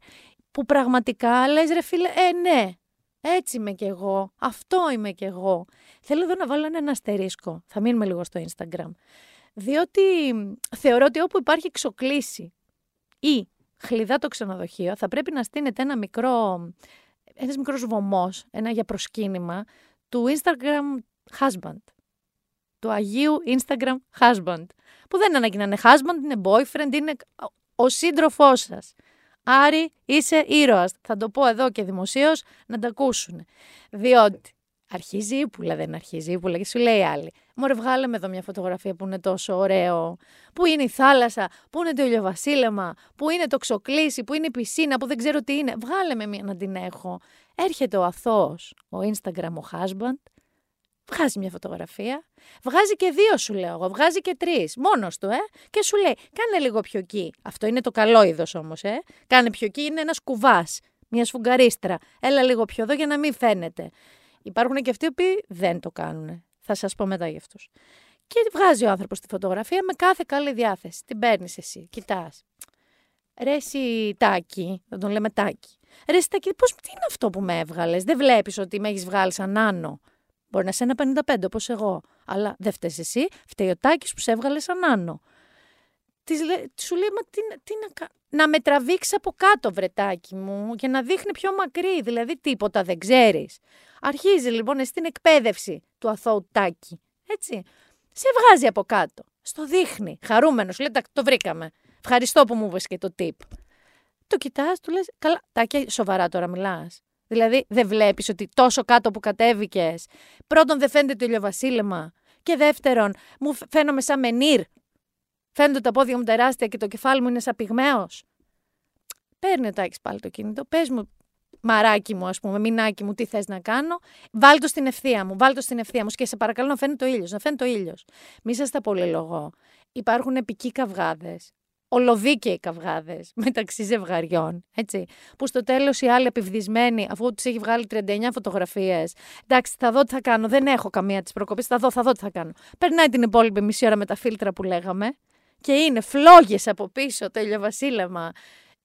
που πραγματικά λες ρε φίλε, ε ναι, έτσι είμαι κι εγώ. Αυτό είμαι κι εγώ. Θέλω εδώ να βάλω ένα αστερίσκο. Θα μείνουμε λίγο στο Instagram. Διότι θεωρώ ότι όπου υπάρχει εξοκλήση ή χλειδά το ξενοδοχείο, θα πρέπει να στείνεται ένα μικρό, ένας μικρός βωμός, ένα για προσκύνημα, του Instagram husband. Του Αγίου Instagram husband. Που δεν ανάγκη να είναι husband, είναι boyfriend, είναι ο σύντροφός σας. Άρη, είσαι ήρωας. Θα το πω εδώ και δημοσίως να τα ακούσουν. Διότι αρχίζει η ύπουλα, δεν αρχίζει η ύπουλα και σου λέει άλλη. Μωρέ βγάλε με εδώ μια φωτογραφία που είναι τόσο ωραίο. Πού είναι η θάλασσα, πού είναι το ηλιοβασίλεμα, πού είναι το ξοκλήσι, πού είναι η πισίνα, που δεν ξέρω τι είναι. Βγάλε με μια να την έχω. Έρχεται ο αθώος, ο Instagram, ο husband, Βγάζει μια φωτογραφία. Βγάζει και δύο, σου λέω εγώ. Βγάζει και τρεις. Μόνος του, ε. Και σου λέει, κάνε λίγο πιο εκεί. Αυτό είναι το καλό είδος όμως, ε. Κάνε πιο εκεί, είναι ένας κουβάς. Μια σφουγγαρίστρα. Έλα λίγο πιο εδώ για να μην φαίνεται. Υπάρχουν και αυτοί που δεν το κάνουν. Θα σας πω μετά για αυτούς. Και βγάζει ο άνθρωπος τη φωτογραφία με κάθε καλή διάθεση. Την παίρνεις εσύ. Κοιτάς. Ρε εσύ τάκι, θα τον λέμε τάκι. Ρε εσύ τάκι, πώς, τι είναι αυτό που με έβγαλες; Δεν βλέπεις ότι με έχεις βγάλει σαν άνω. Μπορεί να είσαι ένα 55 όπως εγώ. Αλλά δεν φταίεις εσύ, φταίει ο Τάκης που σε έβγαλε σαν άνω. Της σου λέει, μα τι, τι να Να με τραβήξεις από κάτω, βρετάκι μου, και να δείχνει πιο μακρύ. Δηλαδή τίποτα δεν ξέρεις. Αρχίζει λοιπόν εσύ την εκπαίδευση του αθώου Τάκη. Έτσι. Σε βγάζει από κάτω. Στο δείχνει. Χαρούμενος. Λέει, το βρήκαμε. Ευχαριστώ που μου βρίσκε το tip. Το κοιτάς, του λες, καλά, Τάκη, σοβαρά τώρα μιλάς. Δηλαδή, δεν βλέπεις ότι τόσο κάτω που κατέβηκες, πρώτον δεν φαίνεται το ηλιοβασίλεμα. Και δεύτερον, μου φαίνομαι σαν μενίρ. Φαίνονται τα πόδια μου τεράστια και το κεφάλι μου είναι σαν πυγμαίο. Παίρνει ο Τάκης πάλι το κινητό. Πες μου, μαράκι μου, ας πούμε, μινάκι μου, τι θες να κάνω. Βάλ το στην ευθεία μου, βάλ το στην ευθεία μου. Και σε παρακαλώ να φαίνεται το ήλιος, να φαίνεται το ήλιος. Μη σας τα πολυλογώ. Υπάρχουν επικοί καυγάδες ολοδίκαιοι καυγάδες μεταξύ ζευγαριών. Έτσι, που στο τέλος οι άλλοι επιβδισμένοι, αφού του έχει βγάλει 39 φωτογραφίες, εντάξει, θα δω τι θα κάνω. Δεν έχω καμία της προκοπής. Θα δω, θα δω τι θα κάνω. Περνάει την υπόλοιπη μισή ώρα με τα φίλτρα που λέγαμε και είναι φλόγες από πίσω το ηλιοβασίλεμα.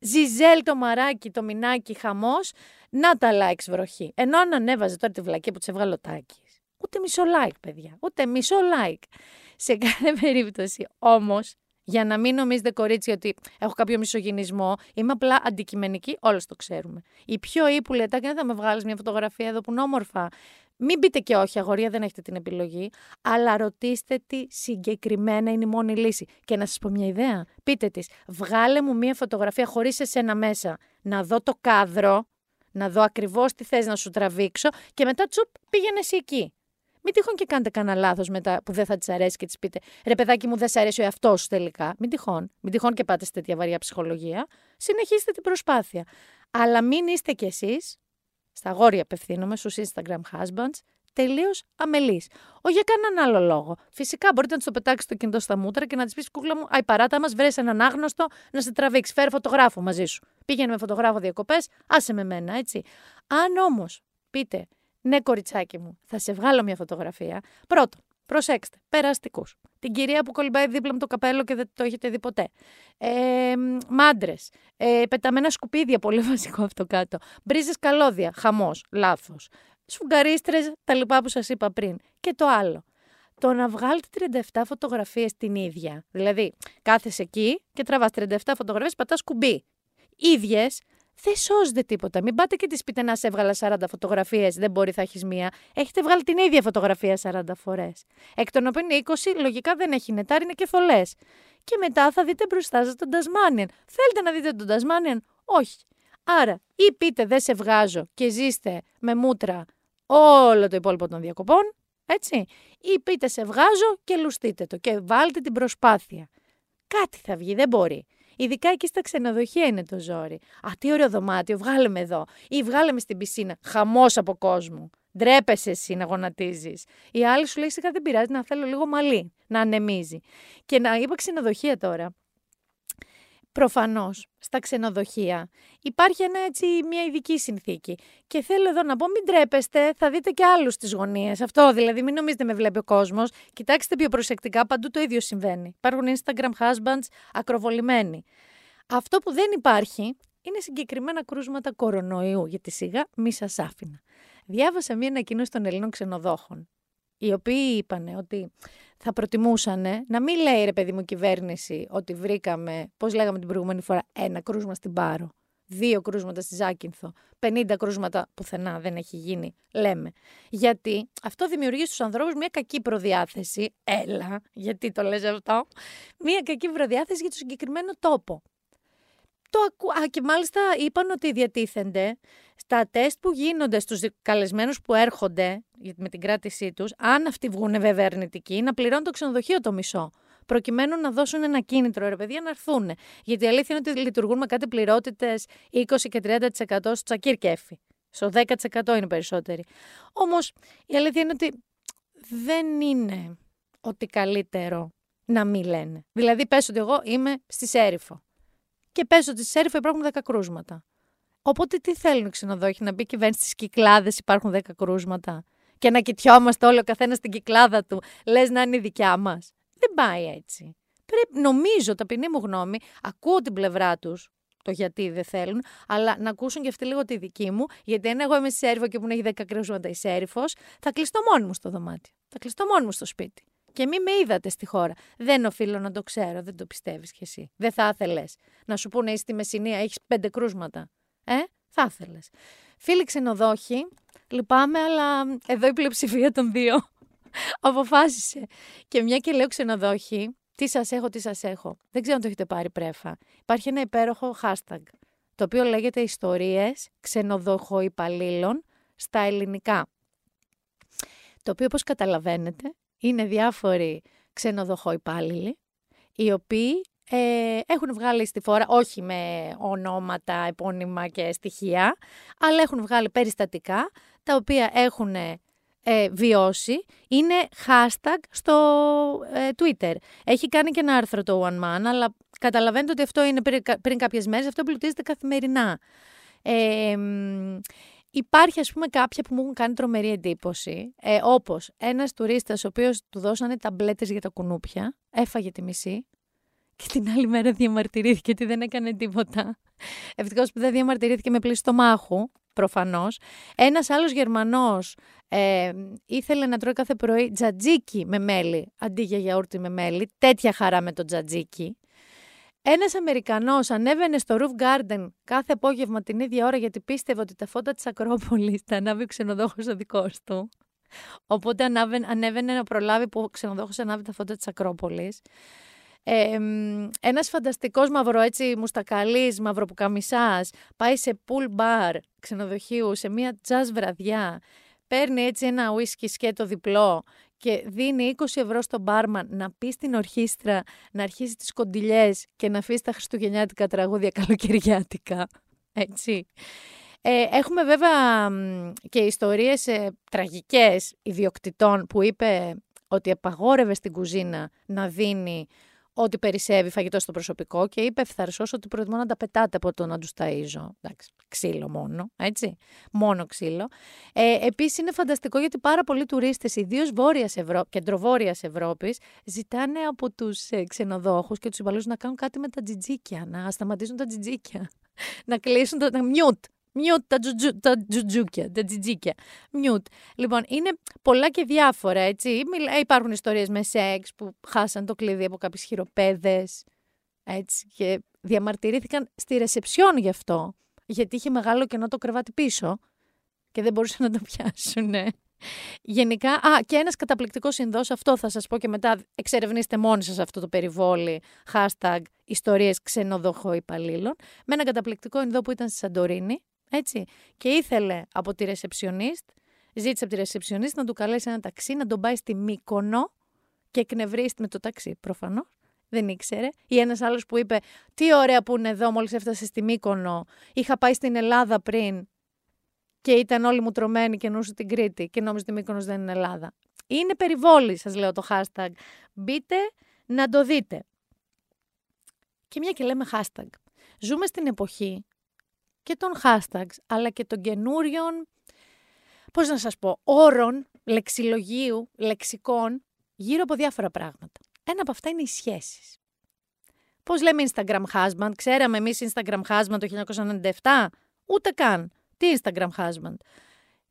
Ζιζέλ το μαράκι, το μινάκι, χαμός. Να τα likes βροχή. Ενώ αν ανέβαζε τώρα τη βλακή που της έβγαλε ο Τάκης. Ούτε μισό like, παιδιά. Ούτε μισό like. Σε κάθε περίπτωση όμως για να μην νομίζετε, κορίτσι, ότι έχω κάποιο μισογυνισμό. Είμαι απλά αντικειμενική, όλο το ξέρουμε. Η πιο ύπουλη ετά, και δεν θα με βγάλεις μια φωτογραφία εδώ που είναι όμορφα. Μην πείτε και όχι, αγορία, δεν έχετε την επιλογή. Αλλά ρωτήστε τι συγκεκριμένα είναι η μόνη λύση. Και να σας πω μια ιδέα. Πείτε της, βγάλε μου μια φωτογραφία χωρίς εσένα μέσα. Να δω το κάδρο, να δω ακριβώς τι θες να σου τραβήξω και μετά τσουπ πήγαινε εσύ εκεί. Μην τυχόν και κάνετε κανένα λάθος μετά που δεν θα της αρέσει και της πείτε ρε παιδάκι μου, δεν σε αρέσει ο εαυτός σου τελικά. Μην τυχόν. Μην τυχόν και πάτε σε τέτοια βαριά ψυχολογία. Συνεχίστε την προσπάθεια. Αλλά μην είστε κι εσείς, στα αγόρια απευθύνομαι, στους Instagram husbands, τελείως αμελείς. Όχι για κανέναν άλλο λόγο. Φυσικά μπορείτε να τους το πετάξετε το κινητό στα μούτρα και να της πεις κούκλα μου, Αϊ παράτα μας, βρες έναν άγνωστο να σε τραβήξει. Φέρε φωτογράφο μαζί σου. Πήγαινε με φωτογράφο διακοπές, άσε με μένα, έτσι. Αν όμως πείτε, ναι, κοριτσάκι μου, θα σε βγάλω μια φωτογραφία. Πρώτον, προσέξτε, περαστικούς. Την κυρία που κολυμπάει δίπλα με το καπέλο και δεν το έχετε δει ποτέ. Ε, Μάντρες. Ε, πεταμένα σκουπίδια, πολύ βασικό αυτό κάτω. Μπρίζες καλώδια, χαμός, λάθος. Σφουγγαρίστρες, τα λοιπά που σας είπα πριν. Και το άλλο. Το να βγάλετε 37 φωτογραφίες την ίδια. Δηλαδή, κάθεσαι εκεί και τραβάς 37 φωτογραφίες, πατάς κουμπί. ίδιες, δεν σώζεται τίποτα. Μην πάτε και της πείτε νας σε έβγαλα 40 φωτογραφίες, δεν μπορεί, θα έχεις μία. Έχετε βγάλει την ίδια φωτογραφία 40 φορές. Εκ των οποίων 20 λογικά δεν έχει νετάρι, είναι και θολές. Και μετά θα δείτε μπροστά σας τον Τασμάνιαν. Θέλετε να δείτε τον Τασμάνιαν, όχι. Άρα, ή πείτε δεν σε βγάζω και ζήστε με μούτρα όλο το υπόλοιπο των διακοπών, έτσι, ή πείτε σε βγάζω και λουστείτε το και βάλτε την προσπάθεια. Κάτι θα βγει, δεν μπορεί. Ειδικά εκεί στα ξενοδοχεία είναι το ζόρι. Α, τι ωραίο δωμάτιο, βγάλε με εδώ. Ή βγάλε με στην πισίνα. Χαμός από κόσμο. Ντρέπεσαι εσύ να γονατίζεις. Η άλλη σου λέει σιγά δεν πειράζει να θέλω λίγο μαλλί, να ανεμίζει. Και να είπα ξενοδοχεία τώρα. Προφανώς στα ξενοδοχεία υπάρχει ένα, έτσι, μια ειδική συνθήκη. Και θέλω εδώ να πω: μην τρέπεστε, θα δείτε και άλλους στις γωνίες. Αυτό δηλαδή, μην νομίζετε με βλέπει ο κόσμος. Κοιτάξτε πιο προσεκτικά, παντού το ίδιο συμβαίνει. Υπάρχουν Instagram husbands ακροβολημένοι. Αυτό που δεν υπάρχει είναι συγκεκριμένα κρούσματα κορονοϊού, γιατί σιγά μη σας άφηνα. Διάβασα μία ανακοίνωση των Ελλήνων ξενοδόχων, οι οποίοι είπαν ότι θα προτιμούσαν να μην λέει ρε παιδί μου κυβέρνηση ότι βρήκαμε, πώς λέγαμε την προηγούμενη φορά, ένα κρούσμα στην Πάρο, δύο κρούσματα στη Ζάκυνθο, 50 κρούσματα πουθενά δεν έχει γίνει, λέμε. Γιατί αυτό δημιουργεί στους ανθρώπους μια κακή προδιάθεση, έλα, γιατί το λες αυτό, μια κακή προδιάθεση για το συγκεκριμένο τόπο. Το ακου... Α, και μάλιστα είπαν ότι διατίθενται στα τεστ που γίνονται στους καλεσμένους που έρχονται με την κράτησή τους, αν αυτοί βγουν βέβαια αρνητικοί, να πληρώνουν το ξενοδοχείο το μισό. Προκειμένου να δώσουν ένα κίνητρο, ρε παιδιά, να έρθουν. Γιατί η αλήθεια είναι ότι λειτουργούν με κάτι πληρότητες 20 και 30% στο τσακίρ κέφι. Στο 10% είναι περισσότεροι. Όμως η αλήθεια είναι ότι δεν είναι ότι καλύτερο να μην λένε. Δηλαδή, πες ότι εγώ είμαι στη Σέριφο και πες ότι στη Σέριφο υπάρχουν 10 κρούσματα. Οπότε τι θέλουν οι ξενοδόχοι, να μπει κυβέρνηση στις κυκλάδες υπάρχουν 10 κρούσματα; Και να κοιτιόμαστε όλοι ο καθένας στην κυκλάδα του, λες να είναι η δικιά μας; Δεν πάει έτσι. Πρέπει, νομίζω, ταπεινή μου γνώμη, ακούω την πλευρά τους, το γιατί δεν θέλουν, αλλά να ακούσουν και αυτοί λίγο τη δική μου, γιατί αν εγώ είμαι στη Σέριφο και που έχει 10 κρούσματα η Σέριφο, θα κλειστώ μόνη μου στο δωμάτιο. Θα κλειστώ μόνη μου στο σπίτι. Και μη με είδατε στη χώρα. Δεν οφείλω να το ξέρω, δεν το πιστεύεις κι εσύ. Δεν θα ήθελες να σου πούνε είσαι στη Μεσσηνία, έχεις πέντε κρούσματα. Ε, θα ήθελες. Φίλοι ξενοδόχοι, λυπάμαι, αλλά εδώ η πλειοψηφία των δύο αποφάσισε. Και μια και λέω ξενοδόχοι, τι σας έχω, τι σας έχω. Δεν ξέρω αν το έχετε πάρει πρέφα. Υπάρχει ένα υπέροχο hashtag, το οποίο λέγεται Ιστορίες ξενοδοχοϊπαλλήλων στα ελληνικά. Το οποίο, όπως καταλαβαίνετε, είναι διάφοροι ξενοδοχοϊπάλληλοι, οι οποίοι ε, έχουν βγάλει στη φόρα, όχι με ονόματα, επώνυμα και στοιχεία, αλλά έχουν βγάλει περιστατικά, τα οποία έχουν ε, βιώσει, είναι hashtag στο ε, Twitter. Έχει κάνει και ένα άρθρο το One Man, αλλά καταλαβαίνετε ότι αυτό είναι πριν, πριν κάποιες μέρες, αυτό πλουτίζεται καθημερινά. Ε, Υπάρχει, ας πούμε, κάποια που μου έχουν κάνει τρομερή εντύπωση. Ε, Όπως ένας τουρίστας, ο οποίος του δώσανε ταμπλέτες για τα κουνούπια, έφαγε τη μισή και την άλλη μέρα διαμαρτυρήθηκε ότι δεν έκανε τίποτα. Ευτυχώς που δεν διαμαρτυρήθηκε με πλήση μάχου, προφανώς. Ένας άλλος Γερμανός ε, ήθελε να τρώει κάθε πρωί τζατζίκι με μέλι αντί για γιαούρτι με μέλι. Τέτοια χαρά με το τζατζίκι. Ένας Αμερικανός ανέβαινε στο Roof Garden κάθε απόγευμα την ίδια ώρα γιατί πίστευε ότι τα φώτα της Ακρόπολης θα ανάβει ο ξενοδόχος ο δικός του. Οπότε ανέβαινε να προλάβει που ο ξενοδόχος ανάβει τα φώτα της Ακρόπολης. Ε, ένας φανταστικός μαύρο έτσι μουστακαλής, μαυροπουκαμισάς, πάει σε pool bar ξενοδοχείου, σε μια jazz βραδιά, παίρνει έτσι ένα ουίσκι σκέτο διπλό και δίνει 20 ευρώ στον μπάρμαν να πει στην ορχήστρα να αρχίσει τις κοντιλιές και να αφήσει τα χριστουγεννιάτικα τραγούδια καλοκαιριάτικα. Έτσι. Ε, έχουμε βέβαια και ιστορίες ε, τραγικές ιδιοκτητών που είπε ότι απαγόρευε στην κουζίνα να δίνει ό,τι περισσεύει φαγητό στο προσωπικό και είπε ευθαρσός ότι προτιμώ να τα πετάτε από το να τους ταΐζω. Εντάξει, ξύλο μόνο, έτσι. Μόνο ξύλο. Ε, Επίσης είναι φανταστικό γιατί πάρα πολλοί τουρίστες, ιδίως βόρειας Ευρώ... κεντροβόρεια Ευρώπης, ζητάνε από τους ε, ξενοδόχους και τους υπαλλήλους να κάνουν κάτι με τα τζιτζίκια, να σταματήσουν τα τζιτζίκια. να κλείσουν το. να μιούτ. Μιούτ τα, τζουτζου, τα τζουτζούκια, τα τζιτζίκια. Μιούτ. Λοιπόν, είναι πολλά και διάφορα, έτσι. Ε, υπάρχουν ιστορίες με σεξ που χάσαν το κλειδί από κάποιες χειροπέδες, έτσι. Και διαμαρτυρήθηκαν στη ρεσεψιόν γι' αυτό, γιατί είχε μεγάλο κενό το κρεβάτι πίσω και δεν μπορούσαν να το πιάσουν. Γενικά, α, και ένας καταπληκτικός Ινδός, αυτό θα σας πω και μετά εξερευνήστε μόνοι σας αυτό το περιβόλι, hashtag ιστορίες ξενοδοχό υπαλλήλων, με έναν καταπληκτικό Ινδό που ήταν στη Σαντορίνη, έτσι, και ήθελε από τη ρεσεψιονίστ, ζήτησε από τη ρεσεψιονίστ να του καλέσει ένα ταξί, να τον πάει στη Μύκονο και εκνευρίστη με το ταξί, προφανώς. Δεν ήξερε. Ή ένας άλλος που είπε: Τι ωραία που είναι εδώ, μόλις έφτασε στη Μύκονο. Είχα πάει στην Ελλάδα πριν και ήταν όλοι μου τρωμένοι και νούσου την Κρήτη και νόμιζα ότι Μύκονος δεν είναι Ελλάδα. Είναι περιβόλη, σας λέω το hashtag. Μπείτε να το δείτε. Και μια και λέμε hashtag. Ζούμε στην εποχή και των hashtags, αλλά και των καινούριων, πώς να σας πω, όρων, λεξιλογίου, λεξικών, γύρω από διάφορα πράγματα. Ένα από αυτά είναι οι σχέσεις. Πώς λέμε Instagram husband, ξέραμε εμείς Instagram husband το 1997, ούτε καν. Τι Instagram husband;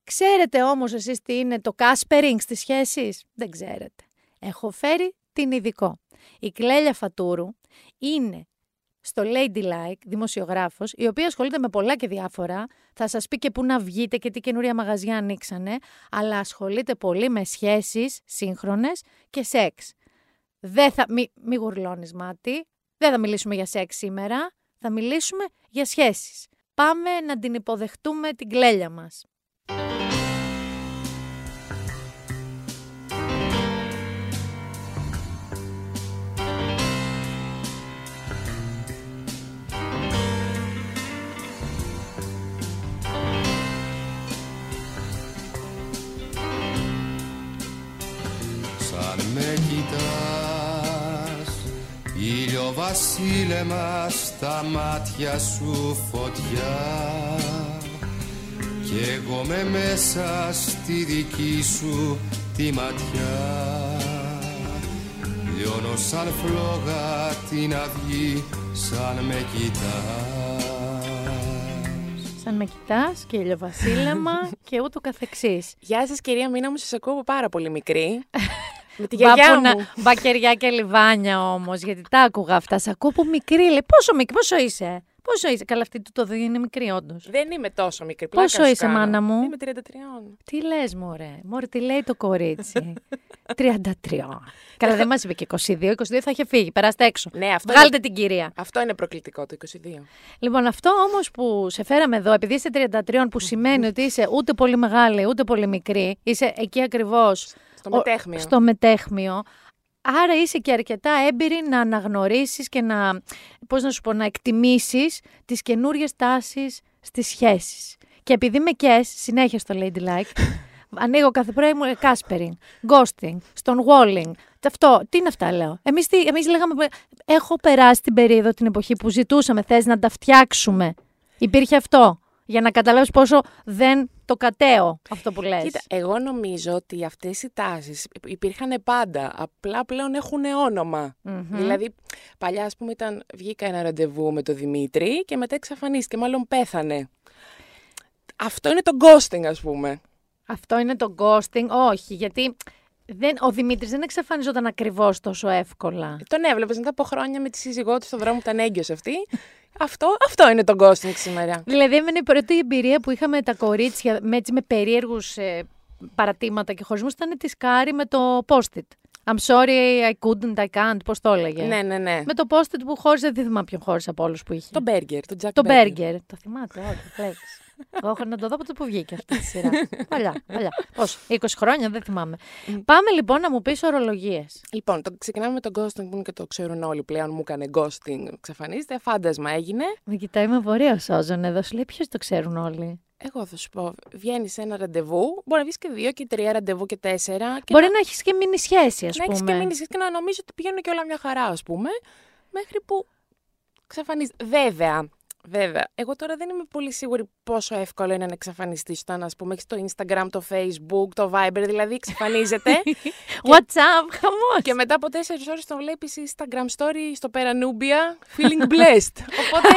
Ξέρετε όμως εσείς τι είναι το caspering στις σχέσεις. Δεν ξέρετε. Έχω φέρει την ειδικό. Η Κλέλια Φατούρου είναι στο Ladylike, δημοσιογράφος, η οποία ασχολείται με πολλά και διάφορα. Θα σας πει και πού να βγείτε και τι καινούρια μαγαζιά ανοίξανε, αλλά ασχολείται πολύ με σχέσεις σύγχρονες και σεξ. Δεν θα, μη, μη γουρλώνεις μάτι, δεν θα μιλήσουμε για σεξ σήμερα, θα μιλήσουμε για σχέσεις πάμε να την υποδεχτούμε την κλέλια μας. Βασίλεμα στα μάτια σου φωτιά. Κι εγώ με μέσα στη δική σου τη ματιά. Λιώνω σαν φλόγα την αυγή σαν με κοιτάς. Σαν με κοιτάς και ηλιοβασίλεμα και ούτω καθεξής. Γεια σας κυρία Μίνα μου, σας ακούω πάρα πολύ μικρή Με τη γιαγιά μου. Μπακεριά και λιβάνια όμως, γιατί τα άκουγα αυτά. Σ' ακούω που μικρή, λέει. Πόσο μικρή, πόσο είσαι; Πόσο είσαι; Καλά, αυτή του το δει είναι μικρή, όντως. Δεν είμαι τόσο μικρή. Πόσο είσαι, κάνω. μάνα μου; Είμαι 33. Τι λες, Μωρέ; Μωρέ, τι λέει το κορίτσι; 33. Καλά, δεν μας είπε και 22. 22 θα είχε φύγει. Περάστε έξω. Ναι, αυτό Βγάλτε είναι... την κυρία. Αυτό είναι προκλητικό το 22. Λοιπόν, αυτό όμως που σε φέραμε εδώ, επειδή είσαι 33, που σημαίνει ότι είσαι ούτε πολύ μεγάλη ούτε πολύ μικρή, είσαι εκεί ακριβώς. Στο μετέχμιο. Στο μετέχμιο. Άρα είσαι και αρκετά έμπειρη να αναγνωρίσεις και να, πώς να σου πω, να εκτιμήσεις τις καινούριες τάσεις στις σχέσεις. Και επειδή με κες, συνέχεια στο Ladylike, ανοίγω κάθε πρωί μου Caspering, Ghosting, Stonewalling. Αυτό, τι είναι αυτά λέω. Εμείς, τι, εμείς λέγαμε, έχω περάσει την περίοδο, την εποχή που ζητούσαμε, θες να τα φτιάξουμε. Υπήρχε αυτό για να καταλάβεις πόσο δεν το κατέω αυτό που λες. Κοίτα, εγώ νομίζω ότι αυτές οι τάσεις υπήρχαν πάντα, απλά πλέον έχουν Δηλαδή, παλιά ας πούμε ήταν, βγήκα ένα ραντεβού με τον Δημήτρη και μετά εξαφανίστηκε, μάλλον πέθανε. Αυτό είναι το ghosting ας πούμε. Αυτό είναι το ghosting, όχι, γιατί δεν, ο Δημήτρης δεν εξαφανιζόταν ακριβώς τόσο εύκολα. Τον έβλεπες μετά από χρόνια με τη σύζυγό του στον δρόμο που ήταν έγκυος αυτή. Αυτό, αυτό είναι το ghosting σήμερα. Δηλαδή, είναι η πρώτη εμπειρία που είχαμε τα κορίτσια με, έτσι, με περίεργους ε, παρατήματα και χωρισμούς ήταν τη Κάρη με το post-it. I'm sorry, I couldn't, I can't, πώς το έλεγε. Ναι, ναι, ναι. Με το post-it που χώριζε, δεν θυμάμαι ποιον χώρισε από όλους που είχε. Το burger, το Jack Το burger. Το θυμάται, όχι, εγώ έχω να το δω από το που βγήκε αυτή τη σειρά. παλιά, παλιά. Πόσο, 20 χρόνια, δεν θυμάμαι. Πάμε λοιπόν να μου πεις ορολογίες. Λοιπόν, το, ξεκινάμε με το ghosting που είναι και το ξέρουν όλοι πλέον. Μου έκανε ghosting, εξαφανίζεται. Φάντασμα έγινε. Με κοιτάει με βορείο σώζον εδώ. Σου λέει ποιος το ξέρουν όλοι. Εγώ θα σου πω, βγαίνεις σε ένα ραντεβού, μπορεί να βγεις και δύο και τρία ραντεβού και τέσσερα. Και μπορεί να, να έχεις και μείνει σχέση, ας πούμε. Να έχεις και μείνεις σχέση και να νομίζω ότι πηγαίνουν και όλα μια χαρά, ας πούμε. Μέχρι που εξαφανίζεται. Βέβαια, Βέβαια. Εγώ τώρα δεν είμαι πολύ σίγουρη πόσο εύκολο είναι να εξαφανιστείς όταν, ας πούμε, έχεις το Instagram, το Facebook, το Viber, δηλαδή εξαφανίζεται. WhatsApp, χαμός. Και μετά από τέσσερις ώρες τον βλέπεις Instagram story στο Peranubia, feeling blessed. Οπότε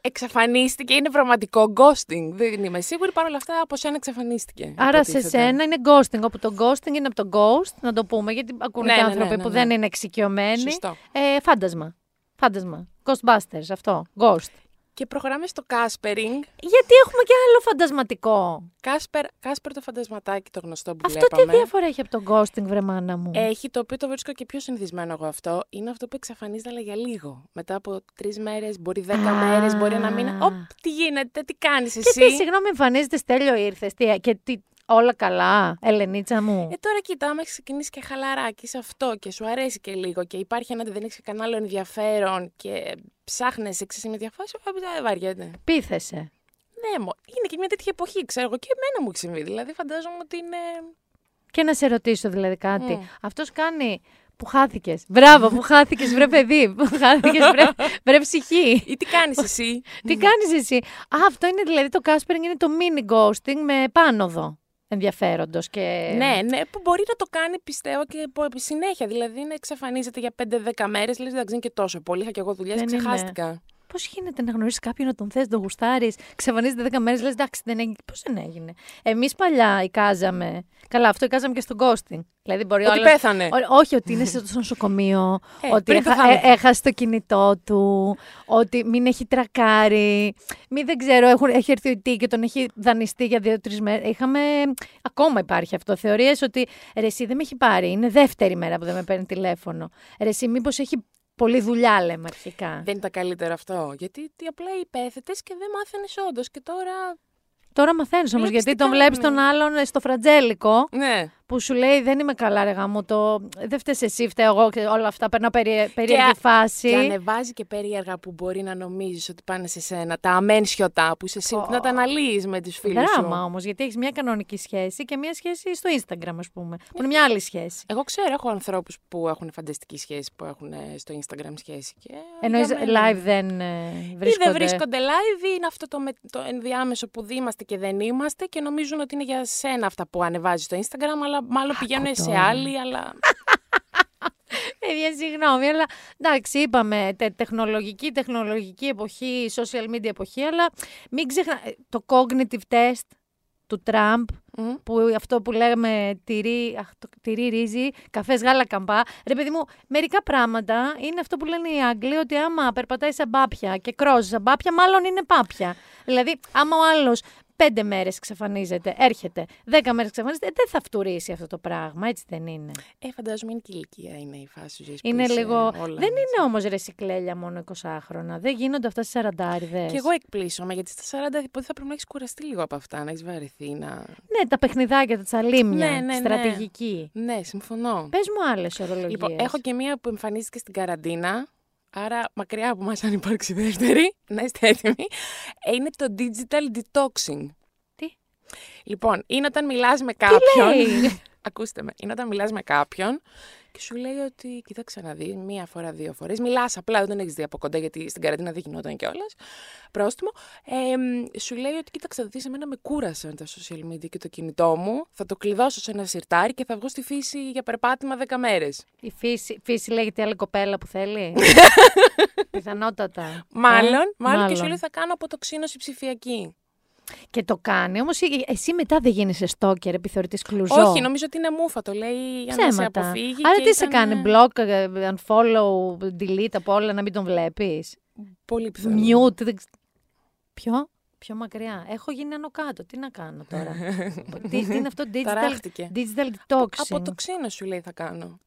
εξαφανίστηκε, είναι πραγματικό ghosting. Δεν είμαι σίγουρη, παρόλα αυτά από σένα εξαφανίστηκε. Άρα σε σένα είναι ghosting, όπου το ghosting είναι από το ghost, να το πούμε, γιατί ακούνε ναι, και ναι, άνθρωποι ναι, ναι, που ναι. δεν είναι εξοικειωμένοι. Σωστό. Ε, φάντασμα. Φάντασμα. Ghostbusters, αυτό. Ghost. Και προχωράμε στο Caspering. Γιατί έχουμε και άλλο φαντασματικό. Κάσπερ, Κάσπερ το φαντασματάκι το γνωστό που Αυτό βλέπαμε. τι διαφορά έχει από τον ghosting, βρε μάνα μου; Έχει το οποίο το βρίσκω και πιο συνηθισμένο εγώ αυτό. Είναι αυτό που εξαφανίζεται αλλά για λίγο. Μετά από τρεις μέρες, μπορεί δέκα Α. μέρες, μπορεί ένα μήνα. Οπ, τι γίνεται, τι κάνεις και εσύ; τι, συγγνώμη, εμφανίζεται στέλιο ήρθες. Και τι, όλα καλά, Ελενίτσα μου. Ε, τώρα κοίτα, άμα έχει ξεκινήσει και χαλαράκι σε αυτό και σου αρέσει και λίγο και υπάρχει ένα δεν έχεις κανένα άλλο ενδιαφέρον και ψάχνεσαι, ξέρεις με διαφάση, δεν βαριέται. Πείθεσαι. Ναι, μω, είναι και μια τέτοια εποχή, ξέρω εγώ, και εμένα μου έχει συμβεί. Δηλαδή, φαντάζομαι ότι είναι. Και να σε ρωτήσω δηλαδή κάτι. Μμ. Αυτός κάνει που χάθηκες. Μπράβο, που χάθηκες βρε παιδί. Που χάθηκες βρε, βρε ψυχή. ή τι κάνεις εσύ; Τι κάνεις εσύ; Α, αυτό είναι δηλαδή το Caspering είναι το mini ghosting με πάνωδο ενδιαφέροντος και... ναι, ναι, που μπορεί να το κάνει πιστεύω και από συνέχεια. Δηλαδή να εξαφανίζεται για 5-10 μέρες, λες δεν είναι και τόσο πολύ. Είχα και εγώ δουλειά, Δεν είναι. Ξεχάστηκα. Πώς γίνεται να γνωρίσεις κάποιον να τον θες, να τον γουστάρεις, ξαφανίζεται 10 μέρες, λες εντάξει, δεν έγινε. Πώς δεν έγινε. Εμείς παλιά εικάζαμε. Καλά, αυτό εικάζαμε και στο ghosting. Δηλαδή μπορεί ο Ότι άλλος- πέθανε. Ό- όχι, ότι είναι στο νοσοκομείο, Ε, ότι πριν το έχα- θάνατο. ε, έχασε το κινητό του, ότι μην έχει τρακάρει, μην δεν ξέρω, έχουν, έχει έρθει ο ητή και τον έχει δανειστεί για δύο-τρεις μέρες. Είχαμε. Ακόμα υπάρχει αυτό. Θεωρίες ότι ρε, εσύ δεν με έχει πάρει. Είναι δεύτερη μέρα που δεν με παίρνει τηλέφωνο. Ρε, εσύ μήπως έχει πολλή δουλειά, λέμε αρχικά. Δεν ήταν καλύτερο αυτό. Γιατί τι απλά υπέθετες και δεν μάθαινες όντως. Και τώρα. Τώρα μαθαίνεις όμως, Βλέπεις γιατί τι τον βλέπεις κάνουν. τον άλλον στο φρατζέλικο Ναι. Που σου λέει Δεν είμαι καλά, ρε γάμο. Το... Δεν φταίει εσύ, φταίω εγώ και όλα αυτά. Περνάω περί... περίεργη α- φάση. Και ανεβάζει και περίεργα που μπορεί να νομίζεις ότι πάνε σε σένα. Τα αμένσιωτα που είσαι σίγουρη να τα αναλύεις με τους φίλους σου. Δράμα όμως, γιατί έχεις μια κανονική σχέση και μια σχέση στο Instagram, ας πούμε. Που είναι μια άλλη σχέση. Εγώ ξέρω, έχω ανθρώπους που έχουν φανταστική σχέση, που έχουν ε, στο Instagram σχέση. Και Εννοείς για μένα- live δεν ε, Ή βρίσκονται. δεν βρίσκονται; live, ή είναι αυτό το, με- το ενδιάμεσο που είμαστε και δεν είμαστε και νομίζουν ότι είναι για σένα αυτά που ανεβάζεις στο Instagram, αλλά μάλλον πηγαίνουν σε τώρα. άλλη, αλλά. Παιδιά, συγγνώμη, αλλά εντάξει, είπαμε τε, τεχνολογική, τεχνολογική εποχή, social media εποχή, αλλά μην ξεχνα... Το cognitive test του Τραμπ, Μμ. που αυτό που λέγαμε τυρί, αχ, το, τυρί ρύζι, καφές γάλα καμπά. Ρε παιδί μου, μερικά πράγματα είναι αυτό που λένε οι Άγγλοι, ότι άμα περπατάει σαν πάπια και κρόζεις σαν πάπια, μάλλον είναι πάπια. Δηλαδή, άμα ο άλλος πέντε μέρες εξαφανίζεται, έρχεται, δέκα μέρες εξαφανίζεται, ε, δεν θα φτουρήσει αυτό το πράγμα, έτσι δεν είναι. Ε, φαντάζομαι είναι και η ηλικία είναι η φάση ζωής. Είναι λίγο. δεν είναι όμως ρε σικλέλια μόνο 20χρονα. Δεν γίνονται αυτά στις 40 Και εγώ εκπλήσωμαι γιατί στα 40 πότε θα πρέπει να έχεις κουραστεί λίγο από αυτά, να έχεις βαρεθεί. Να... Ναι, τα παιχνιδάκια, τα τσαλίμια. Ναι, ναι, ναι. στρατηγική. Ναι, συμφωνώ. Πες μου άλλες ορολογίες. Λοιπόν, έχω και μία που εμφανίστηκε στην καραντίνα. Άρα, μακριά από μας αν υπάρξει δεύτερη, να είστε έτοιμοι. Ε, είναι το digital detoxing. Τι; Λοιπόν, είναι όταν μιλάς με κάποιον. λέει; Ακούστε με. Είναι όταν μιλάς με κάποιον και σου λέει ότι, κοίταξε να δει, μία φορά, δύο φορές. Μιλάς απλά, δεν τον έχεις δει από κοντά, γιατί στην καραντίνα δεν γινόταν κιόλας. Πρόστιμο. Ε, μ, σου λέει ότι, κοίταξε να δεις, εμένα με κούρασαν τα social media και το κινητό μου. Θα το κλειδώσω σε ένα σιρτάρι και θα βγω στη φύση για περπάτημα 10 μέρες. Η φύση, φύση λέγεται άλλη κοπέλα που θέλει. Πιθανότατα. Μάλλον, Ε, μάλλον, και σου λέει θα κάνω αποτοξίνωση ψηφιακή. Και το κάνει. Όμως εσύ μετά δεν γίνεσαι στόκερ, επιθεωρητής κλουζό. Όχι, νομίζω ότι είναι μούφα, το λέει για να σε Ψέματα. αποφύγει. Άρα και τι σε ήταν, κάνει, ε, block, ε, unfollow, delete από όλα να μην τον βλέπεις; Πολύ πιθανό. Mute. δεν ξ- Ποιο; Πιο μακριά. Έχω γίνει άνω κάτω. Τι να κάνω τώρα; τι, τι είναι αυτό digital, Ταράχτηκε. digital detoxing. Αποτοξίνο σου λέει θα κάνω.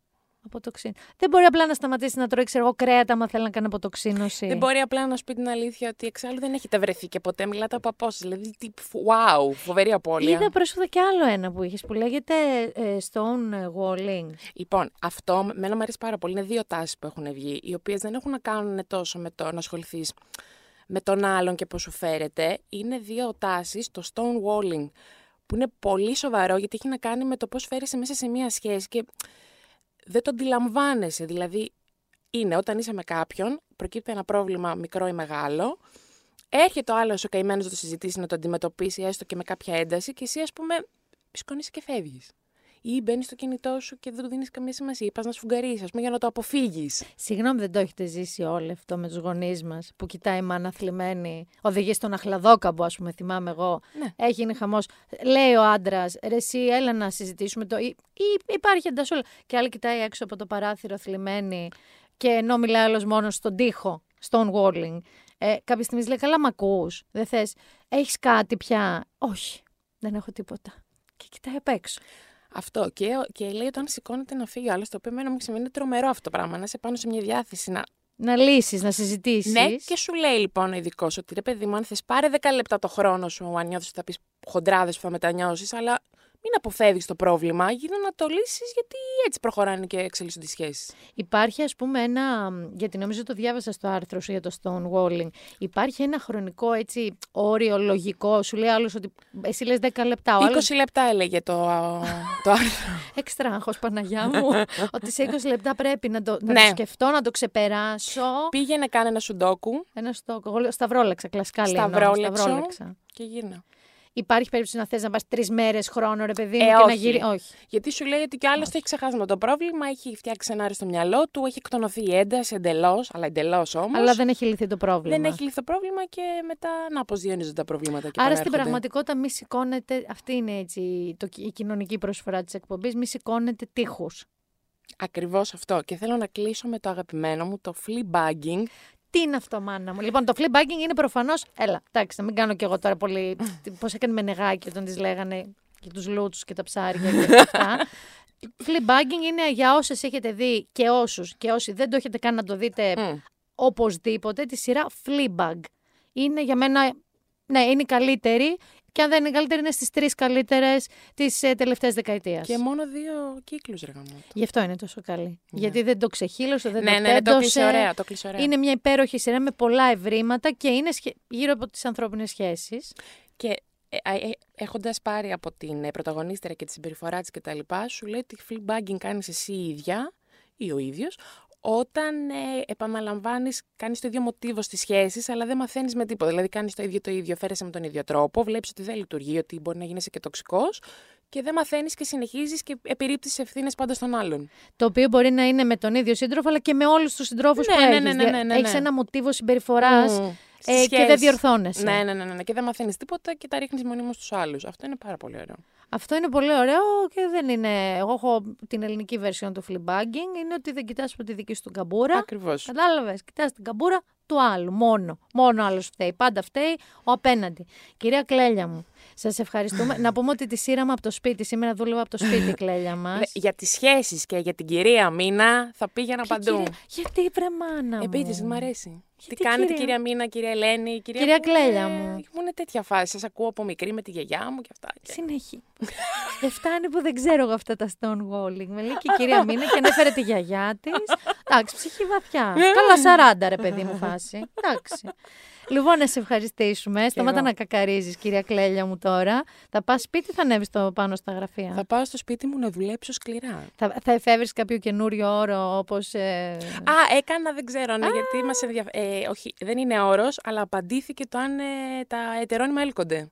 Αποτοξίν. Δεν μπορεί απλά να σταματήσει να τρώει ξέρω εγώ, κρέατα άμα θέλει να κάνει αποτοξίνωση. Δεν μπορεί απλά να σου πει την αλήθεια ότι εξάλλου δεν έχετε βρεθεί και ποτέ. Μιλάτε από απόσταση. Δηλαδή, τι, wow, φοβερή απώλεια. Είδα πρόσφατα και άλλο ένα που είχες που λέγεται ε, stone walling. Λοιπόν, αυτό μένα μου αρέσει πάρα πολύ. Είναι δύο τάσεις που έχουν βγει, οι οποίες δεν έχουν να κάνουν τόσο με το να ασχοληθείς με τον άλλον και πώς σου φέρεται. Είναι δύο τάσεις, το stonewalling, που είναι πολύ σοβαρό γιατί έχει να κάνει με το πώς φέρεσαι μέσα σε μία σχέση και δεν το αντιλαμβάνεσαι. Δηλαδή, είναι όταν είσαι με κάποιον, προκύπτει ένα πρόβλημα μικρό ή μεγάλο, έρχεται ο άλλος ο καημένος να το συζητήσει, να το αντιμετωπίσει έστω και με κάποια ένταση και εσύ, ας πούμε, σκόνεσαι και φεύγεις. Ή μπαίνεις στο κινητό σου και δεν του δίνεις καμία σημασία. Ή πας να σφουγγαρίσει, ας πούμε, για να το αποφύγεις. Συγγνώμη, δεν το έχετε ζήσει όλο αυτό με τους γονείς μας που κοιτάει η μάνα θλιμμένη, οδηγεί στον αχλαδόκαμπο, ας πούμε, θυμάμαι εγώ. Ναι. Έχει γίνει χαμός. Λέει ο άντρας, ρε, εσύ, έλα να συζητήσουμε το. Ή, ή υπάρχει εντασσόλα. Και άλλη κοιτάει έξω από το παράθυρο θλιμμένη και ενώ μιλάει άλλο μόνος στον τοίχο, στον walling. Ε, κάποια στιγμή λέει: Καλά, μ' ακούς. Δεν θες. Έχεις κάτι πια; Όχι, δεν έχω τίποτα. Και κοιτάει απ' έξω. Αυτό. Και, και λέει όταν σηκώνεται να φύγει ο άλλος, το οποίο εμένα μου συμβαίνει τρομερό αυτό το πράγμα. Να είσαι πάνω σε μια διάθεση να. Να λύσεις, να συζητήσεις. Ναι, και σου λέει λοιπόν ο ειδικός ότι ρε παιδί μου, αν θες πάρε 10 λεπτά το χρόνο σου, αν νιώθεις ότι θα πεις χοντράδες που θα μετανιώσεις, αλλά μην αποφεύγεις το πρόβλημα, γίνω να το λύσεις, γιατί έτσι προχωράνε και εξελίσσονται οι σχέσεις. Υπάρχει, ας πούμε, ένα. Γιατί νομίζω το διάβασα στο άρθρο σου για το Stonewalling. Υπάρχει ένα χρονικό έτσι όριο λογικό. Σου λέει άλλος ότι. Εσύ λες 10 λεπτά. Ο 20 άλλος... λεπτά έλεγε το, το άρθρο. Έξτρα άγχος, Παναγιά μου. ότι σε 20 λεπτά πρέπει να το, να Ναι. το σκεφτώ, να το ξεπεράσω. Πήγαινε κάνε ένα σουντόκου Ένα στο. Εγώ λέω σταυρόλεξα, κλασικά λέω. Σταυρόλεξο. Σταυρόλεξα. και γύρνα. Υπάρχει περίπτωση να θες να πας τρεις μέρες χρόνο, ρε παιδί μου, Ε, και να όχι. γυρίσει. Όχι. Γιατί σου λέει ότι κι άλλος το έχει ξεχάσει με το πρόβλημα, έχει φτιάξει σενάριο στο μυαλό του, έχει εκτονωθεί η ένταση εντελώς, αλλά εντελώς όμως. Αλλά δεν έχει λυθεί το πρόβλημα. δεν έχει λυθεί το πρόβλημα και μετά να αποζιώνιζονται τα προβλήματα. Και Άρα στην επανέρχονται. πραγματικότητα μη σηκώνετε, αυτή είναι έτσι το, η κοινωνική προσφορά της εκπομπής, μη σηκώνετε τείχους. Ακριβώς αυτό. Και θέλω να κλείσω με το αγαπημένο μου, το fleabagging. Τι είναι αυτό, μάνα μου; Λοιπόν, το fleabagging είναι προφανώς. Έλα, εντάξει, να μην κάνω κι εγώ τώρα πολύ. Πώς έκανε με νεγάκι όταν της λέγανε και τους λούτσου και τα ψάρια και αυτά. fleabagging είναι για όσες έχετε δει και όσους και όσοι δεν το έχετε καν να το δείτε Μμ. οπωσδήποτε, τη σειρά Fleabag. Είναι για μένα, ναι, είναι η καλύτερη και αν δεν είναι η καλύτερη είναι στις τρεις καλύτερες της ε, τελευταίας δεκαετίας. Και μόνο δύο κύκλους ρε γαμώτο. Γι' αυτό είναι τόσο καλή. Γιατί δεν το ξεχύλωσε, δεν Ναι, το ναι, ναι, το τέντωσε. κλείσε ωραία. Το κλείσε ωραία. Είναι μια υπέροχη σειρά με πολλά ευρήματα και είναι σχε- γύρω από τις ανθρώπινες σχέσεις. Και ε, ε, έχοντας πάρει από την ε, πρωταγωνίστρια και τη συμπεριφορά της κτλ., σου λέει ότι fleabagging κάνεις εσύ η ίδια ή ο ίδιος, όταν ε, επαναλαμβάνεις, κάνεις το ίδιο μοτίβο στις σχέσεις, αλλά δεν μαθαίνεις με τίποτα. Δηλαδή, κάνεις το ίδιο το ίδιο, φέρεσαι με τον ίδιο τρόπο, βλέπεις ότι δεν λειτουργεί, ότι μπορεί να γίνεσαι και τοξικός και δεν μαθαίνεις και συνεχίζεις και επιρρύπτεις ευθύνες πάντα στον άλλον. Το οποίο μπορεί να είναι με τον ίδιο σύντροφο, αλλά και με όλους τους συντρόφους Ναι, που ναι, έχεις. ναι, ναι, Δια- ναι, ναι, Έχεις ναι. ένα μοτίβο συμπεριφοράς Μμμ. Ε, Στις και δεν σχέσεις. διορθώνεσαι. Ναι, ναι, ναι, ναι, ναι. Και δεν μαθαίνεις τίποτα και τα ρίχνεις μονίμως στους άλλους. Αυτό είναι πάρα πολύ ωραίο. Αυτό είναι πολύ ωραίο και δεν είναι. Εγώ έχω την ελληνική version του fleabagging. Είναι ότι δεν κοιτάς από τη δική σου την καμπούρα. Ακριβώς. Κατάλαβες. Κοιτάς την καμπούρα του άλλου. Μόνο. Μόνο άλλος φταίει. Πάντα φταίει ο απέναντι. Κυρία Κλέλια μου, σας ευχαριστούμε. να πούμε ότι τη σύραμε από το σπίτι. Σήμερα δούλευα από το σπίτι, Κλέλια μας. Για τις σχέσεις και για την κυρία Μίνα θα πήγαινα παντού. Γιατί βρε μάνα μου. Επίτηδες, μου αρέσει. Γιατί, Τι κάνετε, κυρία; κυρία Μίνα, κυρία Ελένη, κυρία, Κυρία που Κλέλια είναι- μου. Μου είναι τέτοια φάση. Σας ακούω από μικρή με τη γιαγιά μου και αυτά. Και... Συνέχει. δεν φτάνει που δεν ξέρω εγώ αυτά τα stonewalling. Με λέει και η κυρία Μίνα και ανέφερε τη γιαγιά της. Εντάξει, ψυχή βαθιά. Καλά 40 ρε παιδί μου φάση. Εντάξει. Λοιπόν, να σε ευχαριστήσουμε. Σταμάτα εγώ. να κακαρίζεις, κυρία Κλέλια μου τώρα. Θα πας σπίτι, θα ανέβεις το πάνω στα γραφεία; Θα πάω στο σπίτι μου να δουλέψω σκληρά. Θα, θα εφεύρεις κάποιο καινούριο όρο, όπως... Ε... Α, έκανα, δεν ξέρω, ναι, γιατί μας ενδιαφέρει. Ε, όχι, δεν είναι όρος, αλλά απαντήθηκε το αν ε, τα ετερόνυμα έλκονται.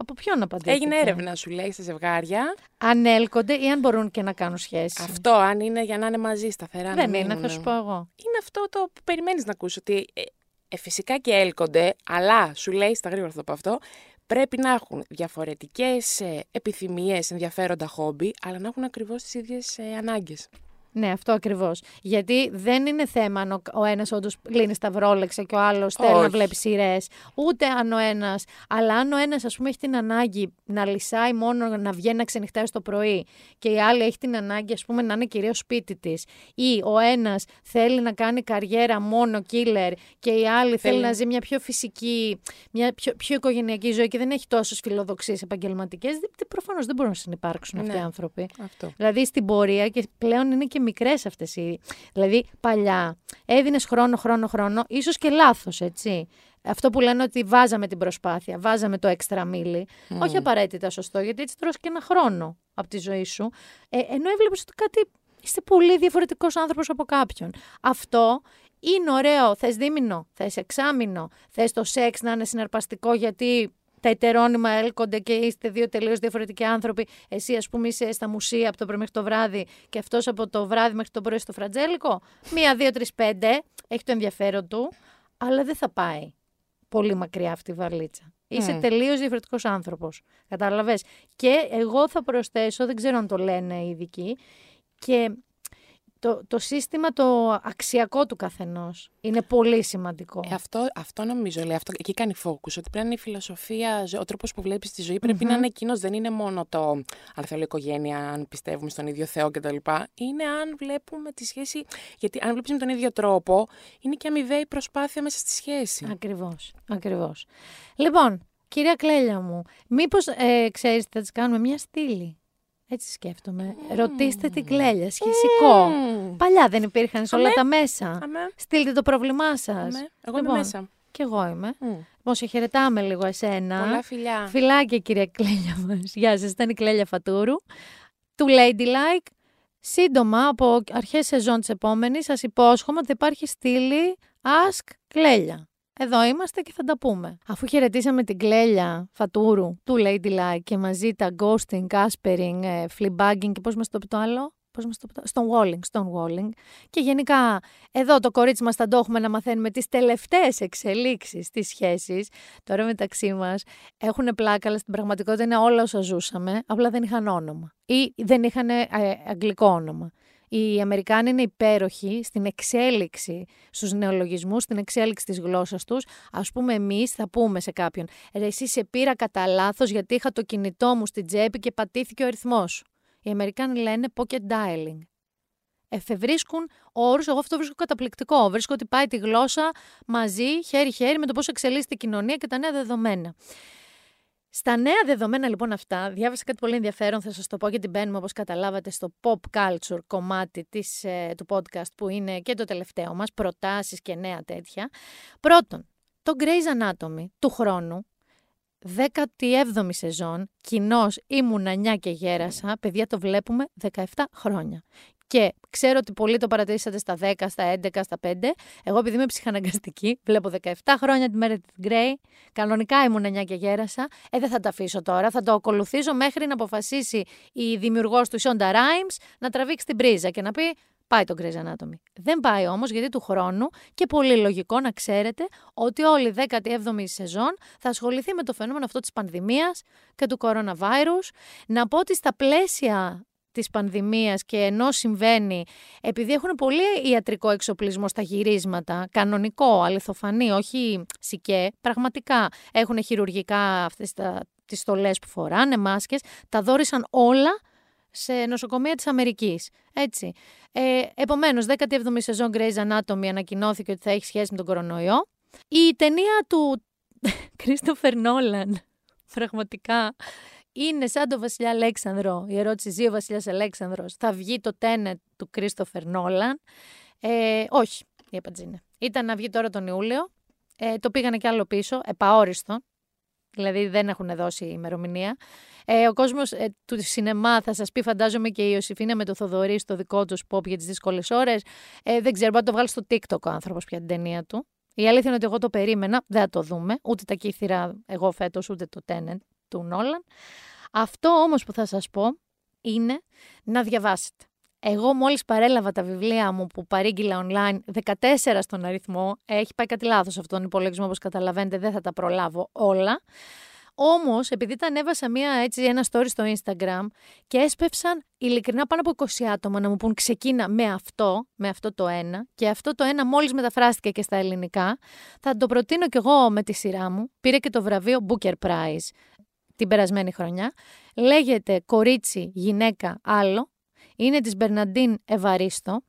Από ποιον απαντήθηκε; Έγινε έρευνα, σου λέει, στα ζευγάρια. Αν έλκονται ή αν μπορούν και να κάνουν σχέση. Αυτό, αν είναι για να είναι μαζί σταθερά. Δεν να είναι, θα μείνουνε. σου πω εγώ. είναι αυτό το που περιμένεις να ακούσει ότι ε, ε, φυσικά και έλκονται, αλλά σου λέει στα γρήγορα θα το πω αυτό, πρέπει να έχουν διαφορετικές ε, επιθυμίες, ενδιαφέροντα χόμπι, αλλά να έχουν ακριβώς τις ίδιες ε, ανάγκες. Ναι, αυτό ακριβώς. Γιατί δεν είναι θέμα αν ο, ο ένας όντως λύνει σταυρόλεξα και ο άλλος θέλει να Όχι. βλέπει σειρές. Ούτε αν ο ένας. Αλλά αν ο ένας, ας πούμε, έχει την ανάγκη να λυσάει μόνο να βγαίνει να ξενυχτάει το πρωί και η άλλη έχει την ανάγκη, ας πούμε, να είναι κυρίως σπίτι της. Ή ο ένας θέλει να κάνει καριέρα μόνο killer και η άλλη θέλει, Θέλει. να ζει μια πιο φυσική, μια πιο, πιο οικογενειακή ζωή και δεν έχει τόσες φιλοδοξίες επαγγελματικές. Προφανώς δεν μπορούν να συνεπάρξουν αυτοί οι Ναι. άνθρωποι. Αυτό. Δηλαδή στην πορεία και πλέον είναι και μικρές αυτές οι. Δηλαδή παλιά έδινες χρόνο, χρόνο, χρόνο, ίσως και λάθος, έτσι. Αυτό που λένε ότι βάζαμε την προσπάθεια, βάζαμε το έξτρα μίλι. Όχι απαραίτητα σωστό, γιατί έτσι τρως και ένα χρόνο από τη ζωή σου. Ε, ενώ έβλεπες ότι κάτι. Είστε πολύ διαφορετικός άνθρωπος από κάποιον. Αυτό είναι ωραίο. Θες δίμηνο, θες εξάμηνο, θες το σεξ να είναι συναρπαστικό γιατί τα ετερόνυμα έλκονται και είστε δύο τελείως διαφορετικοί άνθρωποι. Εσύ, ας πούμε, είσαι στα μουσεία από το πρωί μέχρι το βράδυ και αυτός από το βράδυ μέχρι το πρωί στο φρατζέλικο. Μία, δύο, τρεις, πέντε. Έχει το ενδιαφέρον του, αλλά δεν θα πάει πολύ μακριά αυτή η βαλίτσα. Είσαι Μμ. τελείως διαφορετικός άνθρωπος. Κατάλαβες; Και εγώ θα προσθέσω, δεν ξέρω αν το λένε οι ειδικοί, και το, το σύστημα το αξιακό του καθενός είναι πολύ σημαντικό. Ε, αυτό, αυτό νομίζω, λέει, αυτό, εκεί κάνει focus, ότι πρέπει να είναι η φιλοσοφία, ο τρόπος που βλέπεις τη ζωή πρέπει να είναι εκείνος, δεν είναι μόνο το αν θέλω οικογένεια, αν πιστεύουμε στον ίδιο Θεό κτλ. Είναι αν βλέπουμε τη σχέση, γιατί αν βλέπεις με τον ίδιο τρόπο, είναι και αμοιβαία η προσπάθεια μέσα στη σχέση. Ακριβώς, ακριβώς. Λοιπόν, κυρία Κλέλια μου, μήπως ε, ξέρεις θα της κάνουμε μια στήλη; Έτσι σκέφτομαι. Ρωτήστε την κλέλια, σχεσικό. Παλιά δεν υπήρχαν σε όλα Αμέ. τα μέσα. Αμέ. Στείλτε το πρόβλημά σας. Αμέ. Εγώ είμαι μέσα. Κι εγώ είμαι. Μμ. Λοιπόν, σε χαιρετάμε λίγο εσένα. Πολλά φιλιά. Φιλάκια, κυρία Κλέλια μας. Γεια σας, ήταν η Κλέλια Φατούρου. Του Ladylike. Σύντομα, από αρχές σεζόν της επόμενης, σας υπόσχομαι ότι υπάρχει στήλη Ask Κλέλια. Εδώ είμαστε και θα τα πούμε. Αφού χαιρετήσαμε την Κλέλια Φατούρου του Ladylike και μαζί τα ghosting, caspering, ε, fleabagging και πώς μας το πει το άλλο; Πώς μας το πει το... Stonewalling, stonewalling. Και γενικά εδώ το κορίτσι μας θα το έχουμε να μαθαίνουμε τις τελευταίες εξελίξεις στις σχέσεις. Τώρα μεταξύ μας έχουν πλάκα, αλλά στην πραγματικότητα είναι όλα όσα ζούσαμε, απλά δεν είχαν όνομα. Ή δεν είχαν ε, αγγλικό όνομα. Οι Αμερικάνοι είναι υπέροχοι στην εξέλιξη στους νεολογισμούς, στην εξέλιξη της γλώσσας τους. Ας πούμε εμείς θα πούμε σε κάποιον «Ρε εσύ σε πήρα κατά λάθος γιατί είχα το κινητό μου στην τσέπη και πατήθηκε ο αριθμός σου». Οι Αμερικάνοι λένε pocket dialing. Εφευρίσκουν όρους, εγώ αυτό βρίσκω καταπληκτικό. Βρίσκω ότι πάει τη γλώσσα μαζί, χέρι-χέρι, με το πώς εξελίσσεται η κοινωνία και τα νέα δεδομένα. Στα νέα δεδομένα λοιπόν αυτά, διάβασα κάτι πολύ ενδιαφέρον, θα σας το πω γιατί μπαίνουμε όπως καταλάβατε στο pop culture κομμάτι της, ε, του podcast που είναι και το τελευταίο μας, προτάσεις και νέα τέτοια. Πρώτον, το Grey's Anatomy του χρόνου, 17η σεζόν, κοινώ ήμουνα 9 και γέρασα, παιδιά το βλέπουμε 17 χρόνια. Και ξέρω ότι πολλοί το παρατηρήσατε στα 10, στα 11, στα 5. Εγώ, επειδή είμαι ψυχαναγκαστική, βλέπω 17 χρόνια τη μέρα τη Γκρέι. Κανονικά ήμουν 9 και γέρασα. Ε, δεν θα το αφήσω τώρα. Θα το ακολουθήσω μέχρι να αποφασίσει η δημιουργός του Shonda Rhimes να τραβήξει την πρίζα και να πει Πάει το Grey's Anatomy. Δεν πάει όμως γιατί του χρόνου και πολύ λογικό να ξέρετε ότι όλη η 17η σεζόν θα ασχοληθεί με το φαινόμενο αυτό της πανδημίας και του coronavirus. Να πω ότι στα πλαίσια της πανδημίας και ενώ συμβαίνει, επειδή έχουν πολύ ιατρικό εξοπλισμό στα γυρίσματα, κανονικό, αληθοφανή, όχι σικέ, πραγματικά έχουν χειρουργικά αυτές τα, τις στολές που φοράνε, μάσκες, τα δόρισαν όλα σε νοσοκομεία της Αμερικής. Έτσι. Ε, επομένως, 17η σεζόν Grey's Anatomy ανακοινώθηκε ότι θα έχει σχέση με τον κορονοϊό. Η ταινία του Christopher Nolan, πραγματικά, είναι σαν το Βασιλιά Αλέξανδρο. Η ερώτηση ζει ο Βασιλιάς Αλέξανδρος. Θα βγει το τένετ του Κρίστοφερ Νόλαν. Ε, όχι, η απάντηση είναι. Ήταν να βγει τώρα τον Ιούλιο. Ε, το πήγανε κι άλλο πίσω, επαόριστο. Δηλαδή δεν έχουν δώσει ημερομηνία. Ε, ο κόσμος ε, του σινεμά θα σας πει, φαντάζομαι και η Ιωσήφίνα με το Θοδωρή στο δικό τους pop για τις δύσκολες ώρες. Ε, δεν ξέρω, μπορεί να το βγάλει στο TikTok ο άνθρωπος πια την ταινία του. Η αλήθεια είναι ότι εγώ το περίμενα, δεν θα το δούμε. Ούτε τα κύθυρα εγώ φέτος, ούτε το Tenet του Νόλαν. Αυτό όμως που θα σας πω είναι να διαβάσετε. Εγώ μόλις παρέλαβα τα βιβλία μου που παρήγγειλα online, 14 στον αριθμό, έχει πάει κάτι λάθος αυτόν τον υπολογισμό όπως καταλαβαίνετε, δεν θα τα προλάβω όλα. Όμως, επειδή τα ανέβασα μία, έτσι, ένα story στο Instagram και έσπευσαν ειλικρινά πάνω από 20 άτομα να μου πούν ξεκίνα με αυτό, με αυτό το ένα και αυτό το ένα μόλις μεταφράστηκε και στα ελληνικά, θα το προτείνω κι εγώ με τη σειρά μου. Πήρε και το βραβείο Booker Prize την περασμένη χρονιά. Λέγεται «Κορίτσι, γυναίκα, άλλο». Είναι της Μπερναντίν Ευαρίστο.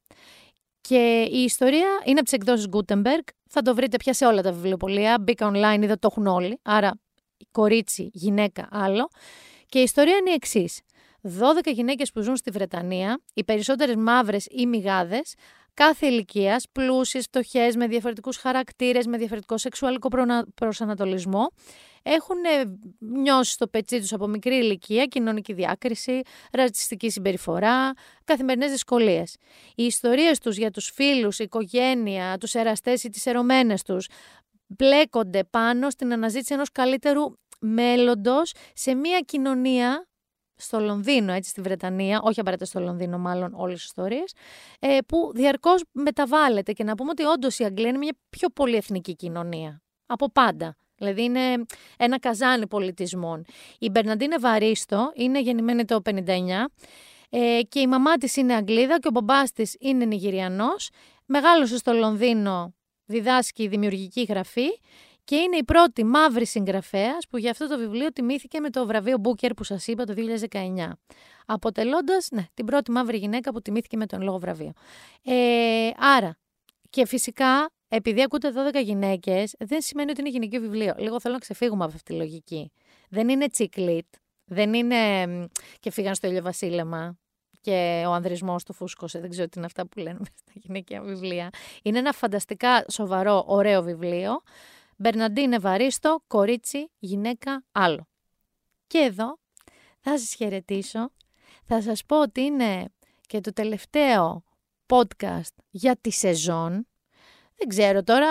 Και η ιστορία είναι από τι εκδόσει Gutenberg. Θα το βρείτε πια σε όλα τα βιβλιοπολία. Μπήκα online, είδα το έχουν όλοι. Άρα, κορίτσι, γυναίκα, άλλο. Και η ιστορία είναι η εξής. 12 γυναίκες που ζουν στη Βρετανία, οι περισσότερες μαύρες ή μηγάδες, κάθε ηλικίας, πλούσιες, φτωχές, με διαφορετικούς χαρακτήρες, με διαφορετικό σεξουαλικό προσανατολισμό, έχουν νιώσει στο πετσί τους από μικρή ηλικία κοινωνική διάκριση, ρατσιστική συμπεριφορά, καθημερινές δυσκολίες. Οι ιστορίες τους για τους φίλους, οικογένεια, τους εραστές ή τις ερωμένες τους μπλέκονται πάνω στην αναζήτηση ενός καλύτερου μέλλοντος σε μια κοινωνία στο Λονδίνο, έτσι στη Βρετανία, όχι απαραίτητα στο Λονδίνο, μάλλον όλες τι ιστορίες, ε, που διαρκώς μεταβάλλεται. Και να πούμε ότι όντως η Αγγλία είναι μια πιο πολυεθνική κοινωνία. Από πάντα. Δηλαδή είναι ένα καζάνι πολιτισμών. Η Μπερναντίνε Βαρίστο είναι γεννημένη το 59. Ε, και η μαμά της είναι Αγγλίδα και ο μπαμπάς της είναι Νιγηριανός. Μεγάλωσε στο Λονδίνο, διδάσκει δημιουργική γραφή και είναι η πρώτη μαύρη συγγραφέας που για αυτό το βιβλίο τιμήθηκε με το βραβείο Booker που σας είπα το 2019. Αποτελώντας ναι, την πρώτη μαύρη γυναίκα που τιμήθηκε με τον λόγο βραβείο. Ε, άρα, και φυσικά, επειδή ακούτε 12 γυναίκες, δεν σημαίνει ότι είναι γυναικείο βιβλίο. Λίγο θέλω να ξεφύγουμε από αυτή τη λογική. Δεν είναι τσικλίτ. Δεν είναι και φύγαν στο ηλιοβασίλεμα και ο ανδρισμός του φούσκωσε. Δεν ξέρω τι είναι αυτά που λένε στα γυναικεία βιβλία. Είναι ένα φανταστικά σοβαρό, ωραίο βιβλίο Μπερναντίν Ευαρίστο, κορίτσι, γυναίκα, άλλο. Και εδώ θα σας χαιρετήσω. Θα σας πω ότι είναι και το τελευταίο podcast για τη σεζόν. Δεν ξέρω τώρα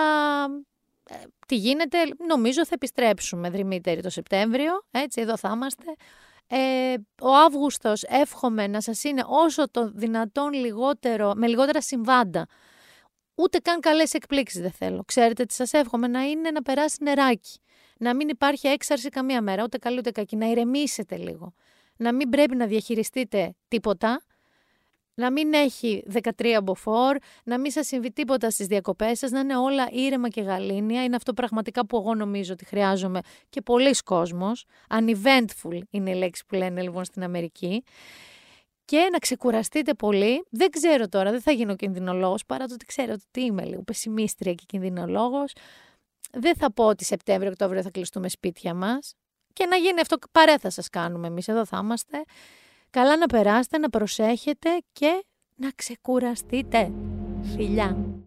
ε, τι γίνεται. Νομίζω θα επιστρέψουμε δρυμύτερη το Σεπτέμβριο. Έτσι, εδώ θα είμαστε. Ε, ο Αύγουστος εύχομαι να σας είναι όσο το δυνατόν λιγότερο, με λιγότερα συμβάντα Ούτε καν καλές εκπλήξεις δεν θέλω. Ξέρετε τι σας εύχομαι να είναι να περάσει νεράκι. Να μην υπάρχει έξαρση καμία μέρα, ούτε καλή ούτε κακή. Να ηρεμήσετε λίγο. Να μην πρέπει να διαχειριστείτε τίποτα. Να μην έχει 13 μποφόρ, να μην σας συμβεί τίποτα στις διακοπές σας, να είναι όλα ήρεμα και γαλήνια. Είναι αυτό πραγματικά που εγώ νομίζω ότι χρειάζομαι και πολλοί κόσμος. Uneventful είναι η λέξη που λένε λοιπόν στην Αμερική και να ξεκουραστείτε πολύ. Δεν ξέρω τώρα, δεν θα γίνω κινδυνολόγος, παρά το ότι ξέρω ότι είμαι λίγο πεσημίστρια και κινδυνολόγος. Δεν θα πω ότι Σεπτέμβριο-Οκτώβριο θα κλειστούμε σπίτια μας. Και να γίνει αυτό παρέ θα σας κάνουμε εμείς, εδώ θα είμαστε. Καλά να περάσετε, να προσέχετε και να ξεκουραστείτε. Φιλιά!